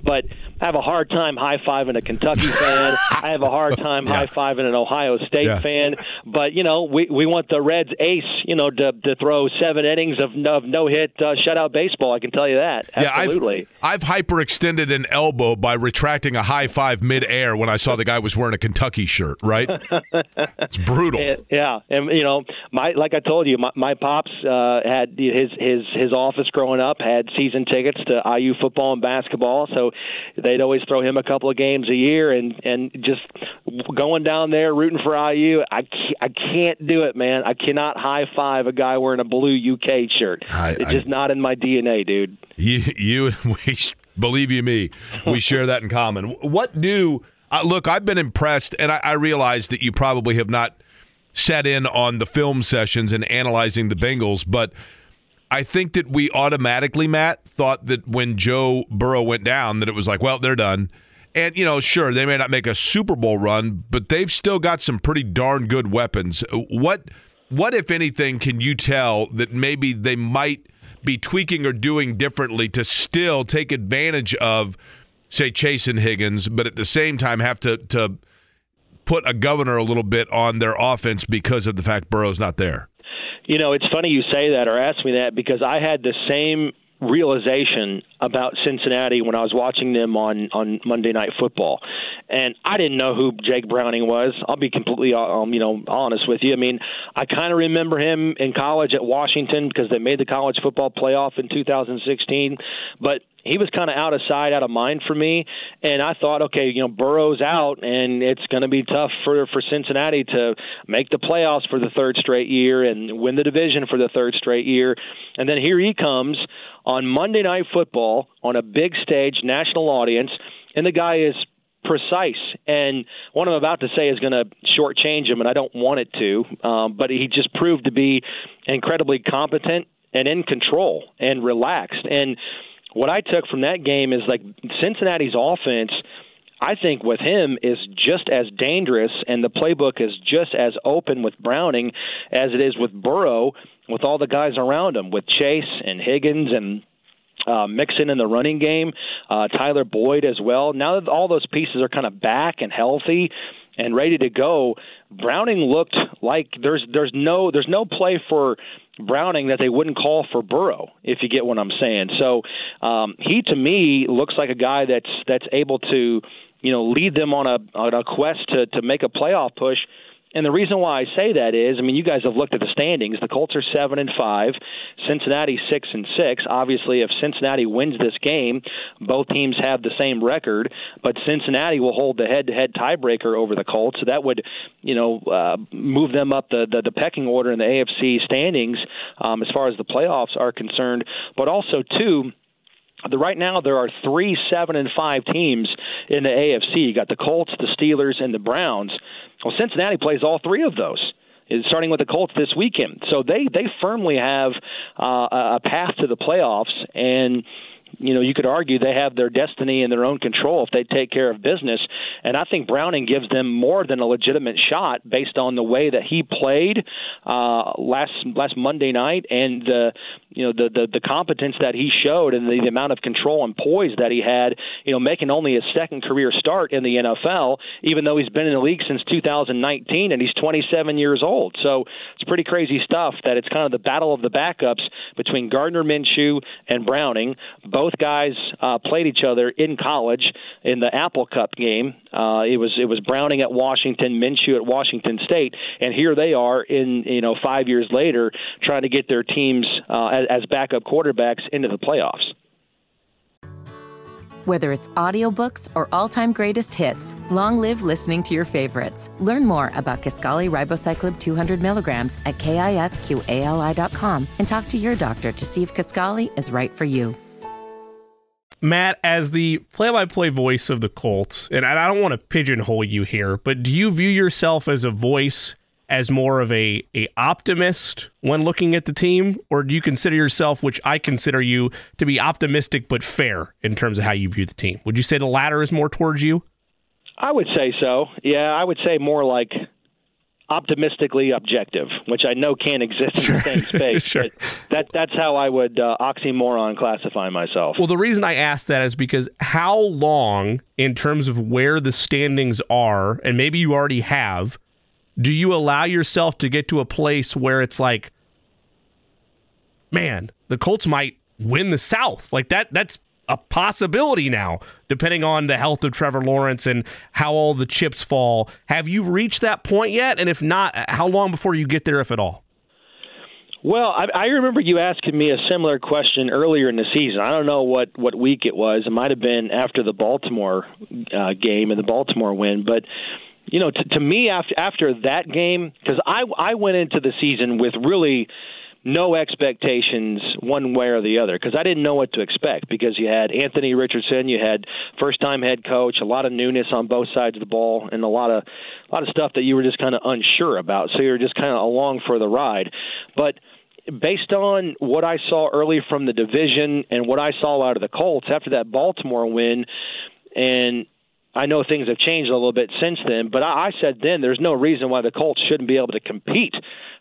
but I have a hard time high fiving a Kentucky fan. I have a hard time yeah. high fiving an Ohio State yeah. fan. But you know, we we want the Reds ace, you know, to to throw seven innings of, of no hit uh, shutout baseball. I can tell you that. Absolutely. Yeah, I've, I've hyperextended an elbow by retracting a high five midair when I saw the guy was wearing a Kentucky shirt. Right? it's brutal. Yeah, and you know, my like I told you, my, my pops uh, had his his his office growing up had season tickets to IU football and basketball, so they'd always throw him a couple of games a year, and and just going down there rooting for IU. I I can't do it, man. I cannot high five a guy wearing a blue UK shirt. I, it's I, just not in my DNA, dude. You, you, we believe you me, we share that in common. What do uh, look? I've been impressed, and I, I realize that you probably have not set in on the film sessions and analyzing the Bengals, but. I think that we automatically, Matt, thought that when Joe Burrow went down, that it was like, well, they're done. And, you know, sure, they may not make a Super Bowl run, but they've still got some pretty darn good weapons. What what, if anything, can you tell that maybe they might be tweaking or doing differently to still take advantage of, say, Chase and Higgins, but at the same time have to to put a governor a little bit on their offense because of the fact Burrow's not there? You know, it's funny you say that or ask me that because I had the same realization about Cincinnati when I was watching them on on Monday Night Football, and I didn't know who Jake Browning was. I'll be completely um, you know honest with you. I mean, I kind of remember him in college at Washington because they made the college football playoff in 2016, but he was kind of out of sight, out of mind for me. And I thought, okay, you know, Burrow's out, and it's going to be tough for for Cincinnati to make the playoffs for the third straight year and win the division for the third straight year. And then here he comes on Monday Night Football on a big stage, national audience, and the guy is precise. And what I'm about to say is going to shortchange him, and I don't want it to. Um, but he just proved to be incredibly competent and in control and relaxed. And what I took from that game is like Cincinnati's offense. I think with him is just as dangerous, and the playbook is just as open with Browning as it is with Burrow, with all the guys around him, with Chase and Higgins and uh, Mixon in the running game, uh, Tyler Boyd as well. Now that all those pieces are kind of back and healthy and ready to go, Browning looked like there's there's no there's no play for Browning that they wouldn't call for Burrow, if you get what I'm saying. So um, he to me looks like a guy that's that's able to you know lead them on a on a quest to to make a playoff push and the reason why I say that is, I mean, you guys have looked at the standings. The Colts are seven and five, Cincinnati six and six. Obviously, if Cincinnati wins this game, both teams have the same record. But Cincinnati will hold the head-to-head tiebreaker over the Colts, so that would, you know, uh, move them up the, the the pecking order in the AFC standings um, as far as the playoffs are concerned. But also, too the, right now there are three seven and five teams in the AFC. You got the Colts, the Steelers, and the Browns. Well, Cincinnati plays all three of those starting with the Colts this weekend. So they they firmly have uh, a path to the playoffs, and you know, you could argue they have their destiny in their own control if they take care of business. And I think Browning gives them more than a legitimate shot based on the way that he played uh, last last Monday night and the you know the, the the competence that he showed and the, the amount of control and poise that he had. You know, making only his second career start in the NFL, even though he's been in the league since 2019 and he's 27 years old. So it's pretty crazy stuff. That it's kind of the battle of the backups between Gardner Minshew and Browning. Both guys uh, played each other in college in the Apple Cup game. Uh, it was it was Browning at Washington, Minshew at Washington State, and here they are in you know five years later trying to get their teams uh, as, as backup quarterbacks into the playoffs. Whether it's audiobooks or all-time greatest hits, long live listening to your favorites. Learn more about Kisqali Ribociclib 200 milligrams at kisqali.com and talk to your doctor to see if Kisqali is right for you. Matt, as the play-by-play voice of the Colts, and I don't want to pigeonhole you here, but do you view yourself as a voice as more of a, a optimist when looking at the team, or do you consider yourself, which I consider you to be optimistic but fair in terms of how you view the team? Would you say the latter is more towards you? I would say so. Yeah, I would say more like optimistically objective, which I know can't exist in the same space. sure. But that that's how I would uh, oxymoron classify myself. Well, the reason I ask that is because how long, in terms of where the standings are, and maybe you already have, do you allow yourself to get to a place where it's like, man, the Colts might win the South? Like that, that's a possibility now, depending on the health of Trevor Lawrence and how all the chips fall. Have you reached that point yet? And if not, how long before you get there, if at all? Well, I, I remember you asking me a similar question earlier in the season. I don't know what what week it was. It might have been after the Baltimore uh, game and the Baltimore win, but you know, to, to me after after that game, because I I went into the season with really no expectations one way or the other because I didn't know what to expect because you had Anthony Richardson, you had first time head coach, a lot of newness on both sides of the ball, and a lot of a lot of stuff that you were just kind of unsure about. So you were just kind of along for the ride, but based on what I saw early from the division and what I saw out of the Colts after that Baltimore win, and I know things have changed a little bit since then, but I, said then there's no reason why the Colts shouldn't be able to compete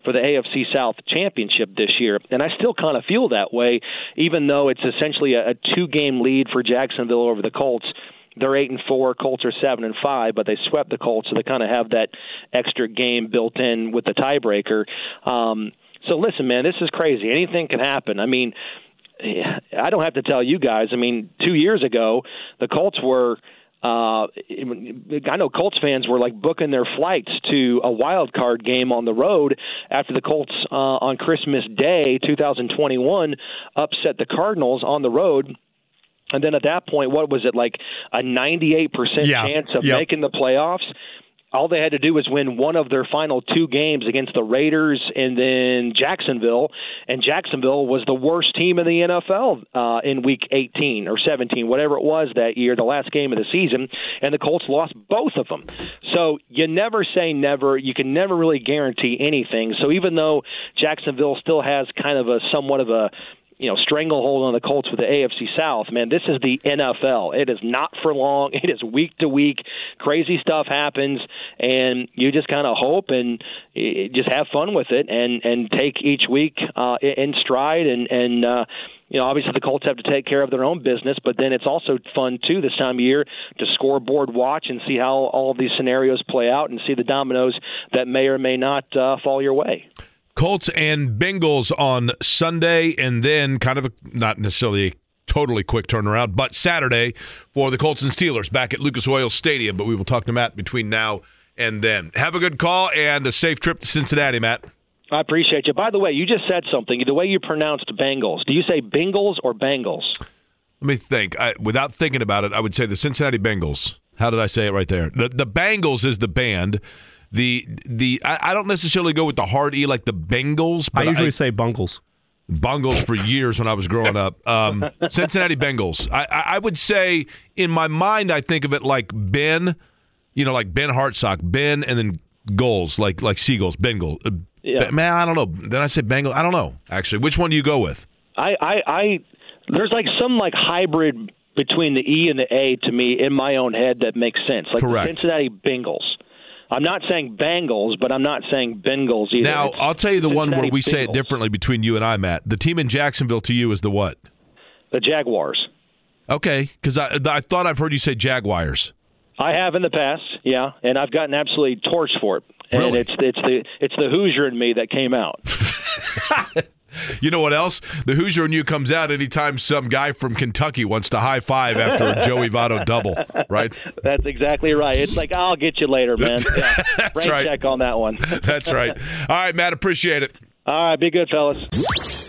for the AFC South championship this year. And I still kind of feel that way, even though it's essentially a, a two game lead for Jacksonville over the Colts. They're eight and four. Colts are seven and five, but they swept the Colts, so they kind of have that extra game built in with the tiebreaker. Um, so listen, man, this is crazy. Anything can happen. I mean, I don't have to tell you guys. I mean, two years ago, the Colts were uh, I know Colts fans were like booking their flights to a wild card game on the road after the Colts uh, on Christmas Day 2021 upset the Cardinals on the road. And then at that point, what was it like a 98% Yeah. chance of Yep. making the playoffs? All they had to do was win one of their final two games against the Raiders and then Jacksonville. And Jacksonville was the worst team in the NFL uh, in Week 18 or 17, whatever it was that year, the last game of the season. And the Colts lost both of them. So you never say never. You can never really guarantee anything. So even though Jacksonville still has kind of a somewhat of a you know stranglehold on the Colts with the AFC South. Man, this is the NFL. It is not for long. It is week to week. Crazy stuff happens, and you just kind of hope and eh, just have fun with it, and and take each week uh, in stride, and and. Uh, you know, obviously the Colts have to take care of their own business, but then it's also fun too this time of year to scoreboard watch and see how all of these scenarios play out and see the dominoes that may or may not uh, fall your way. Colts and Bengals on Sunday, and then kind of a, not necessarily a totally quick turnaround, but Saturday for the Colts and Steelers back at Lucas Oil Stadium. But we will talk to Matt between now and then. Have a good call and a safe trip to Cincinnati, Matt. I appreciate you. By the way, you just said something. The way you pronounced Bengals, do you say Bengals or Bengals? Let me think. I, without thinking about it, I would say the Cincinnati Bengals. How did I say it right there? The the Bengals is the band. The the I, I don't necessarily go with the hard E like the Bengals, I but usually say Bungles. Bungles for years when I was growing up. Um, Cincinnati Bengals. I, I, I would say in my mind I think of it like Ben, you know, like Ben Hartsock, Ben, and then goals like like seagulls, Bengal. Uh, Yeah. Man, I don't know. Then I say Bengal. I don't know actually. Which one do you go with? I, I, I There's like some like hybrid between the E and the A to me in my own head that makes sense. Like Correct. the Cincinnati Bengals. I'm not saying Bengals, but I'm not saying Bengals either. Now, It's I'll tell you the one where we say it differently between you and I, Matt. The team in Jacksonville to you is the what? The Jaguars. Okay, because I, I thought I've heard you say Jaguars. I have in the past, yeah, and I've gotten absolutely torched for it. And Really? it's it's the it's the Hoosier in me that came out. You know what else? The Hoosier in you comes out anytime some guy from Kentucky wants to high five after a Joey Votto double, right? That's exactly right. It's like I'll get you later, man. Yeah. That's Rain right. check on that one. That's right. All right, Matt, appreciate it. All right, be good, fellas.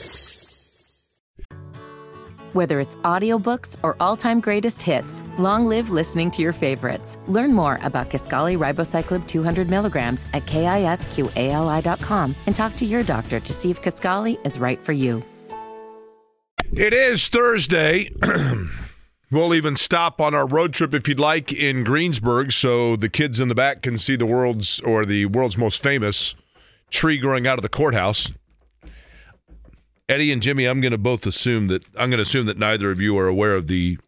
Whether it's audiobooks or all-time greatest hits, long live listening to your favorites. Learn more about Kisqali Ribociclib 200 milligrams at kisqali.com and talk to your doctor to see if Kisqali is right for you. It is Thursday. we'll even stop on our road trip if you'd like in Greensburg so the kids in the back can see the world's or the world's most famous tree growing out of the courthouse. Eddie and Jimmy, I'm going to both assume that I'm going to assume that neither of you are aware of the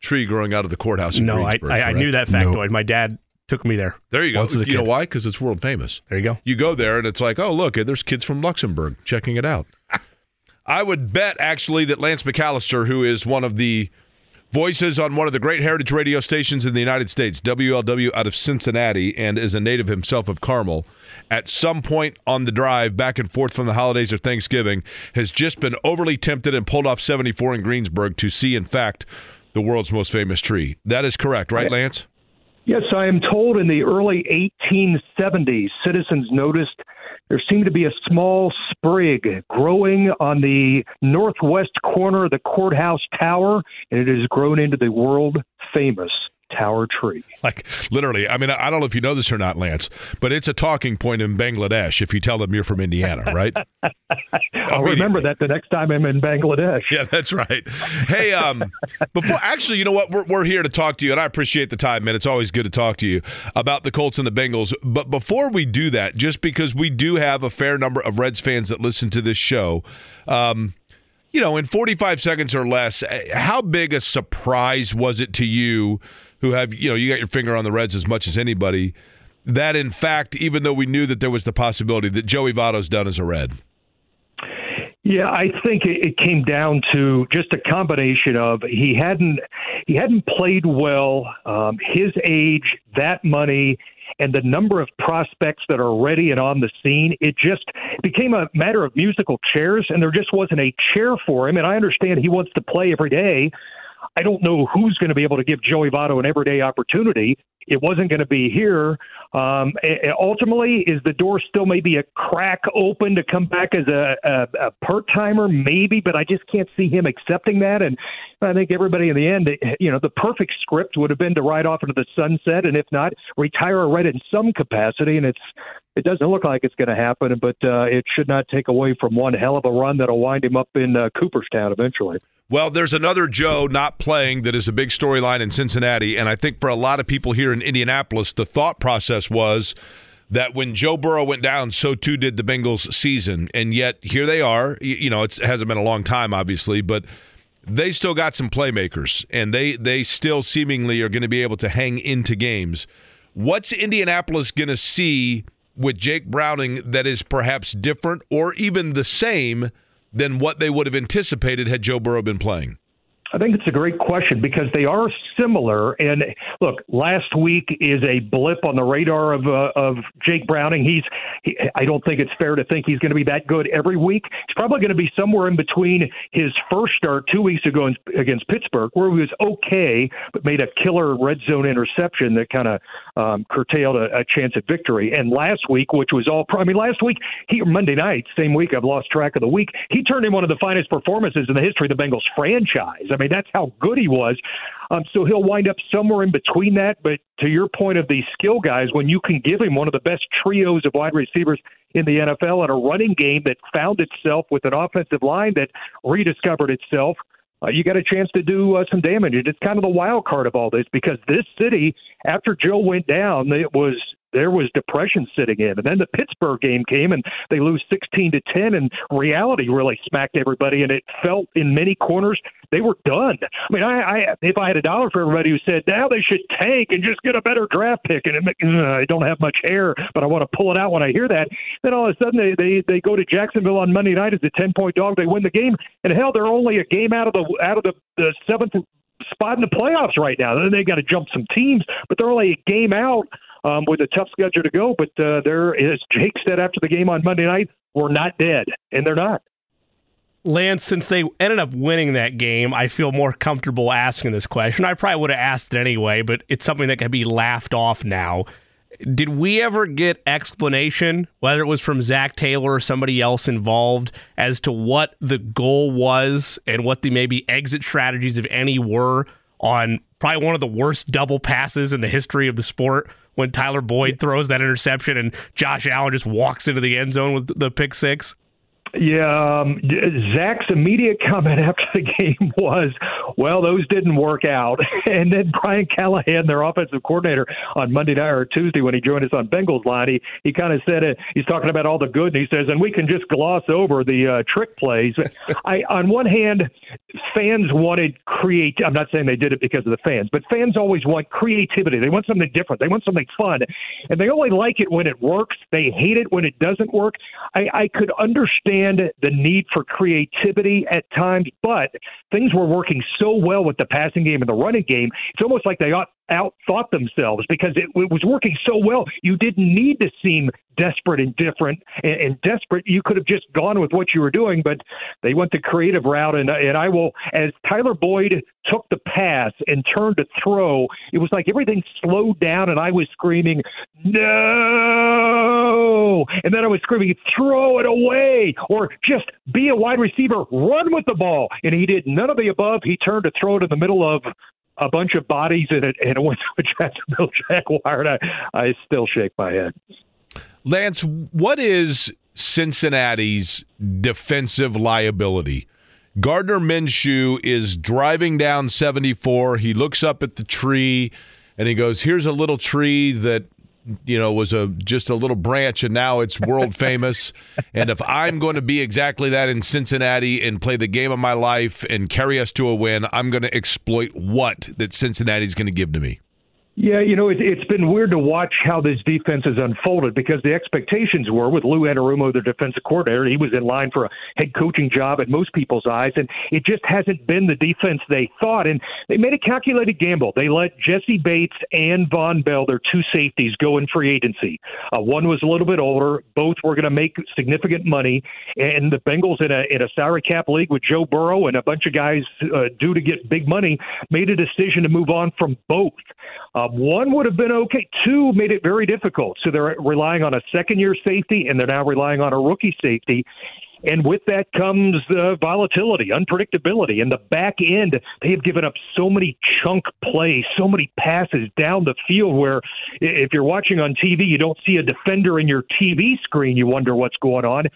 tree growing out of the courthouse in No, I, I, I knew that factoid. My dad took me there. There you go. Once as a You know why? Because it's world famous. There you go. You go there and it's like, oh, look, there's kids from Luxembourg checking it out. I would bet actually that Lance McAlister, who is one of the voices on one of the great heritage radio stations in the United States, WLW out of Cincinnati, and is a native himself of Carmel, at some point on the drive back and forth from the holidays or Thanksgiving, has just been overly tempted and pulled off 74 in Greensburg to see, in fact, the world's most famous tree. That is correct, right, Lance? Yes, I am told in the early 1870s, citizens noticed there seemed to be a small sprig growing on the northwest corner of the courthouse tower, and it has grown into the world famous tower tree. Like literally, I mean, I don't know if you know this or not, Lance, but it's a talking point in Bangladesh if you tell them you're from Indiana, right? I'll remember that the next time I'm in Bangladesh. Yeah, that's right. Hey, um, before actually, you know what? We're, we're here to talk to you, and I appreciate the time, man. It's always good to talk to you about the Colts and the Bengals. But before we do that, just because we do have a fair number of Reds fans that listen to this show, um, you know, in 45 seconds or less, eh, how big a surprise was it to you, who have you know you got your finger on the Reds as much as anybody, that in fact, even though we knew that there was the possibility that Joey Votto's done as a Red. Yeah, I think it, came down to just a combination of he hadn't he hadn't played well, um, his age, that money, and the number of prospects that are ready and on the scene. It just became a matter of musical chairs, and there just wasn't a chair for him. And I understand he wants to play every day. I don't know who's going to be able to give Joey Votto an everyday opportunity. It wasn't going to be here. Um, ultimately, is the door still maybe a crack open to come back as a, a, a part timer? Maybe, but I just can't see him accepting that. And I think everybody in the end, you know, the perfect script would have been to ride off into the sunset, and if not, retire Red in some capacity. And it's it doesn't look like it's going to happen, but uh, it should not take away from one hell of a run that'll wind him up in uh, Cooperstown eventually. Well, there's another Joe not playing that is a big storyline in Cincinnati. And I think for a lot of people here in Indianapolis, the thought process was that when Joe Burrow went down, so too did the Bengals season. And yet here they are. You know, it hasn't been a long time, obviously, but they still got some playmakers and they, they still seemingly are going to be able to hang into games. What's Indianapolis going to see with Jake Browning that is perhaps different or even the same than what they would have anticipated had Joe Burrow been playing? I think it's a great question because they are similar. And look, last week is a blip on the radar of uh, of Jake Browning. He's he, I don't think it's fair to think he's going to be that good every week. He's probably going to be somewhere in between his first start two weeks ago in, against Pittsburgh, where he was okay but made a killer red zone interception that kind of um, curtailed a, a chance at victory. And last week, which was all I mean, last week he Monday night, same week I've lost track of the week. He turned in one of the finest performances in the history of the Bengals franchise. I mean, that's how good he was. Um, so he'll wind up somewhere in between that. But to your point of the skill guys, when you can give him one of the best trios of wide receivers in the NFL and a running game that found itself with an offensive line that rediscovered itself, uh, you got a chance to do uh, some damage. It's kind of the wild card of all this because this city, after Joe went down, it was there was depression sitting in. And then the Pittsburgh game came and they lose 16 to 10 and reality really smacked everybody and it felt in many corners they were done. I mean, I, I if I had a dollar for everybody who said now they should tank and just get a better draft pick and it, I don't have much hair, but I want to pull it out when I hear that. Then all of a sudden they they they go to Jacksonville on Monday night as a 10 point dog. They win the game and hell they're only a game out of the out of the, the seventh spot in the playoffs right now. Then they got to jump some teams, but they're only a game out um, with a tough schedule to go. But uh, they're, as Jake said after the game on Monday night, we're not dead, and they're not. Lance, since they ended up winning that game, I feel more comfortable asking this question. I probably would have asked it anyway, but it's something that can be laughed off now. Did we ever get explanation, whether it was from Zac Taylor or somebody else involved, as to what the goal was and what the maybe exit strategies, if any, were on probably one of the worst double passes in the history of the sport when Tyler Boyd throws that interception and Josh Allen just walks into the end zone with the pick six? Yeah, um, Zac's immediate comment after the game was, "Well, those didn't work out." And then Brian Callahan, their offensive coordinator, on Monday night or Tuesday when he joined us on Bengals line, he he kind of said it. He's talking about all the good, and he says, "And we can just gloss over the uh, trick plays." I, on one hand, fans wanted create. I'm not saying they did it because of the fans, but fans always want creativity. They want something different. They want something fun, and they only like it when it works. They hate it when it doesn't work. I, I could understand understand the need for creativity at times, but things were working so well with the passing game and the running game. It's almost like they ought outthought themselves because it, it, was working so well. You didn't need to seem desperate and different and, and, desperate. You could have just gone with what you were doing, but they went the creative route. And, and I will, as Tyler Boyd took the pass and turned to throw, it was like everything slowed down, and I was screaming, "No!" And then I was screaming, "Throw it away!" or just be a wide receiver, run with the ball. And he did none of the above. He turned to throw it in the middle of a bunch of bodies and it, and it went to a Jacksonville Jaguar, and I, I still shake my head. Lance, what is Cincinnati's defensive liability? Gardner Minshew is driving down 74. He looks up at the tree and he goes, Here's a little tree that you know was a just a little branch and now it's world famous. And if i'm going to be exactly that in cincinnati and play the game of my life and carry us to a win i'm going to exploit what that cincinnati's going to give to me yeah, you know, it, it's been weird to watch how this defense has unfolded because the expectations were with Lou Anarumo, the defensive coordinator, he was in line for a head coaching job at most people's eyes, and it just hasn't been the defense they thought. And they made a calculated gamble. They let Jessie Bates and Vonn Bell, their two safeties, go in free agency. Uh, one was a little bit older. Both were going to make significant money, and the Bengals in a in a salary cap league with Joe Burrow and a bunch of guys uh, due to get big money made a decision to move on from both. Uh, one would have been okay. Two made it very difficult. So they're relying on a second year safety, and they're now relying on a rookie safety. And with that comes uh, volatility, unpredictability. And the back end, they have given up so many chunk plays, so many passes down the field where if you're watching on TV, you don't see a defender in your TV screen. You wonder what's going on.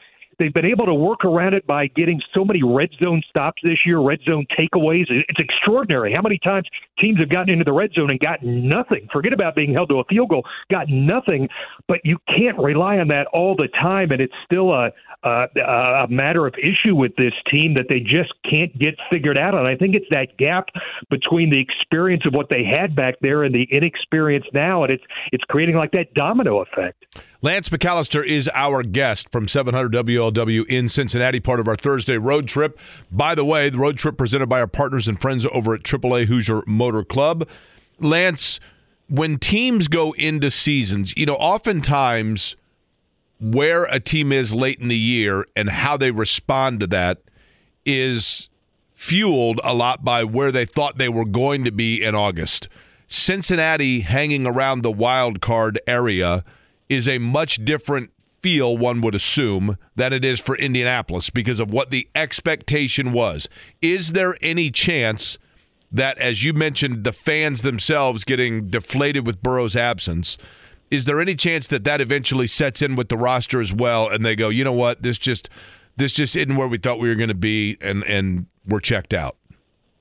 They've been able to work around it by getting so many red zone stops this year, red zone takeaways. It's extraordinary how many times teams have gotten into the red zone and gotten nothing. Forget about being held to a field goal, got nothing. But you can't rely on that all the time, and it's still a a, a matter of issue with this team that they just can't get figured out. And I think it's that gap between the experience of what they had back there and the inexperience now, and it's it's creating like that domino effect. Lance McAlister is our guest from 700 WLW in Cincinnati, part of our Thursday road trip. By the way, the road trip presented by our partners and friends over at AAA Hoosier Motor Club. Lance, when teams go into seasons, you know, oftentimes where a team is late in the year and how they respond to that is fueled a lot by where they thought they were going to be in August. Cincinnati hanging around the wild card area is a much different feel, one would assume, than it is for Indianapolis because of what the expectation was. Is there any chance that, as you mentioned, the fans themselves getting deflated with Burrow's absence? Is there any chance that that eventually sets in with the roster as well, and they go, you know what, this just this just isn't where we thought we were going to be, and and we're checked out?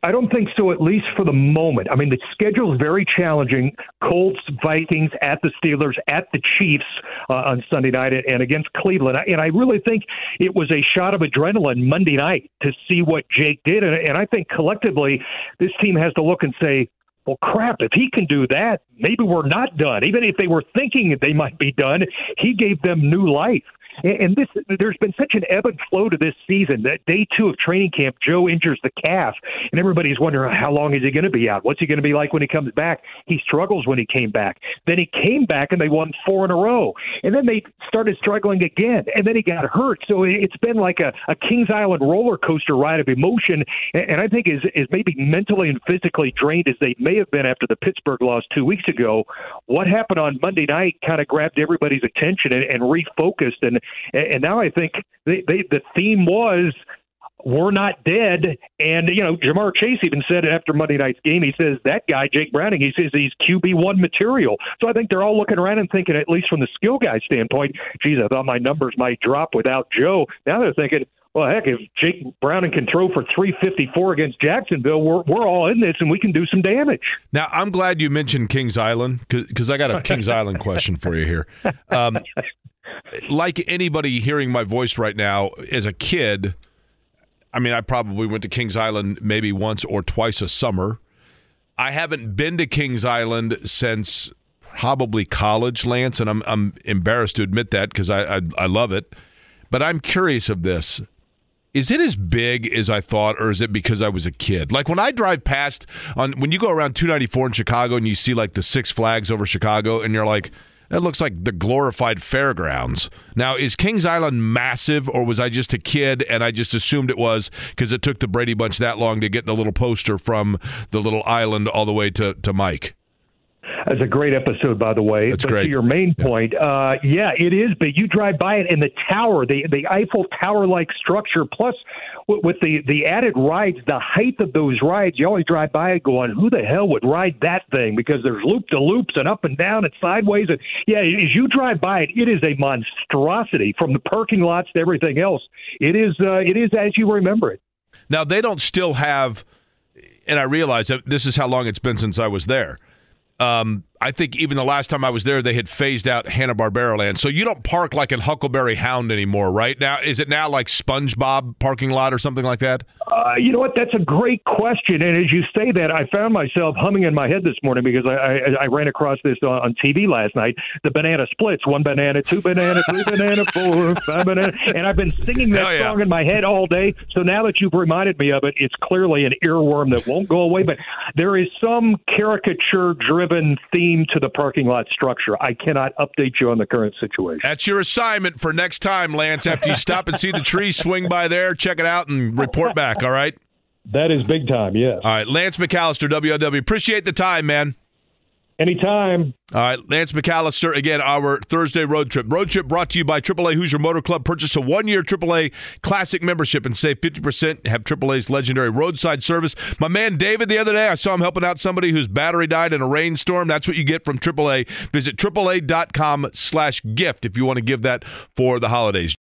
I don't think so, at least for the moment. I mean, the schedule is very challenging. Colts, Vikings, at the Steelers, at the Chiefs uh, on Sunday night, and against Cleveland. And I really think it was a shot of adrenaline Monday night to see what Jake did. And I think collectively, this team has to look and say, well, crap, if he can do that, maybe we're not done. Even if they were thinking they might be done, he gave them new life. And this, there's been such an ebb and flow to this season. That day two of training camp, Joe injures the calf, and everybody's wondering how long is he going to be out? What's he going to be like when he comes back? He struggles when he came back. Then he came back and they won four in a row, and then they started struggling again, and then he got hurt. So it's been like a, a Kings Island roller coaster ride of emotion, and I think is is maybe mentally and physically drained as they may have been after the Pittsburgh loss two weeks ago. What happened on Monday night kind of grabbed everybody's attention and, and refocused, and and now I think they, they, the theme was we're not dead. And, you know, Ja'Marr Chase even said it after Monday night's game, he says that guy, Jake Browning, he says he's QB1 material. So I think they're all looking around and thinking, at least from the skill guy standpoint, geez, I thought my numbers might drop without Joe. Now they're thinking, well, heck, if Jake Browning can throw for 354 against Jacksonville, we're, we're all in this and we can do some damage. Now, I'm glad you mentioned Kings Island because I got a Kings Island question for you here. Um, like anybody hearing my voice right now, as a kid, I mean, I probably went to Kings Island maybe once or twice a summer. I haven't been to Kings Island since probably college, Lance, and I'm I'm embarrassed to admit that because I, I I love it. But I'm curious of this. Is it as big as I thought, or is it because I was a kid? Like when I drive past on when you go around 294 in Chicago and you see like the Six Flags over Chicago, and you're like, that looks like the glorified fairgrounds. Now, is Kings Island massive, or was I just a kid and I just assumed it was because it took the Brady Bunch that long to get the little poster from the little island all the way to, to Mike? That's a great episode, by the way. That's but great. To your main yeah. point, uh, yeah, it is But You drive by it, and the tower, the the Eiffel Tower-like structure, plus with the the added rides, the height of those rides, you always drive by it going, "Who the hell would ride that thing?" Because there's loop to loops and up and down and sideways, and yeah, as you drive by it, it is a monstrosity from the parking lots to everything else. It is uh, it is as you remember it. Now they don't still have, and I realize that this is how long it's been since I was there um, I think even the last time I was there, they had phased out Hanna Barbera land. So you don't park like in Huckleberry Hound anymore, right? Now, is it now like SpongeBob parking lot or something like that? Uh, you know what? That's a great question. And as you say that, I found myself humming in my head this morning because I, I, I ran across this on, on TV last night. The banana splits: one banana, two banana, three banana, four, five banana. And I've been singing that yeah. song in my head all day. So now that you've reminded me of it, it's clearly an earworm that won't go away. But there is some caricature-driven theme to the parking lot structure. I cannot update you on the current situation. That's your assignment for next time, Lance. After you stop and see the tree, swing by there, check it out, and report back. All right. That is big time. Yes. All right, Lance McAlister, WLW. Appreciate the time, man. Anytime. All right, Lance McAlister, again, our Thursday road trip. Road trip brought to you by AAA Hoosier Motor Club. Purchase a one year AAA Classic membership and save 50%. Have AAA's legendary roadside service. My man David, the other day, I saw him helping out somebody whose battery died in a rainstorm. That's what you get from AAA. Visit AAA.com slash gift if you want to give that for the holidays.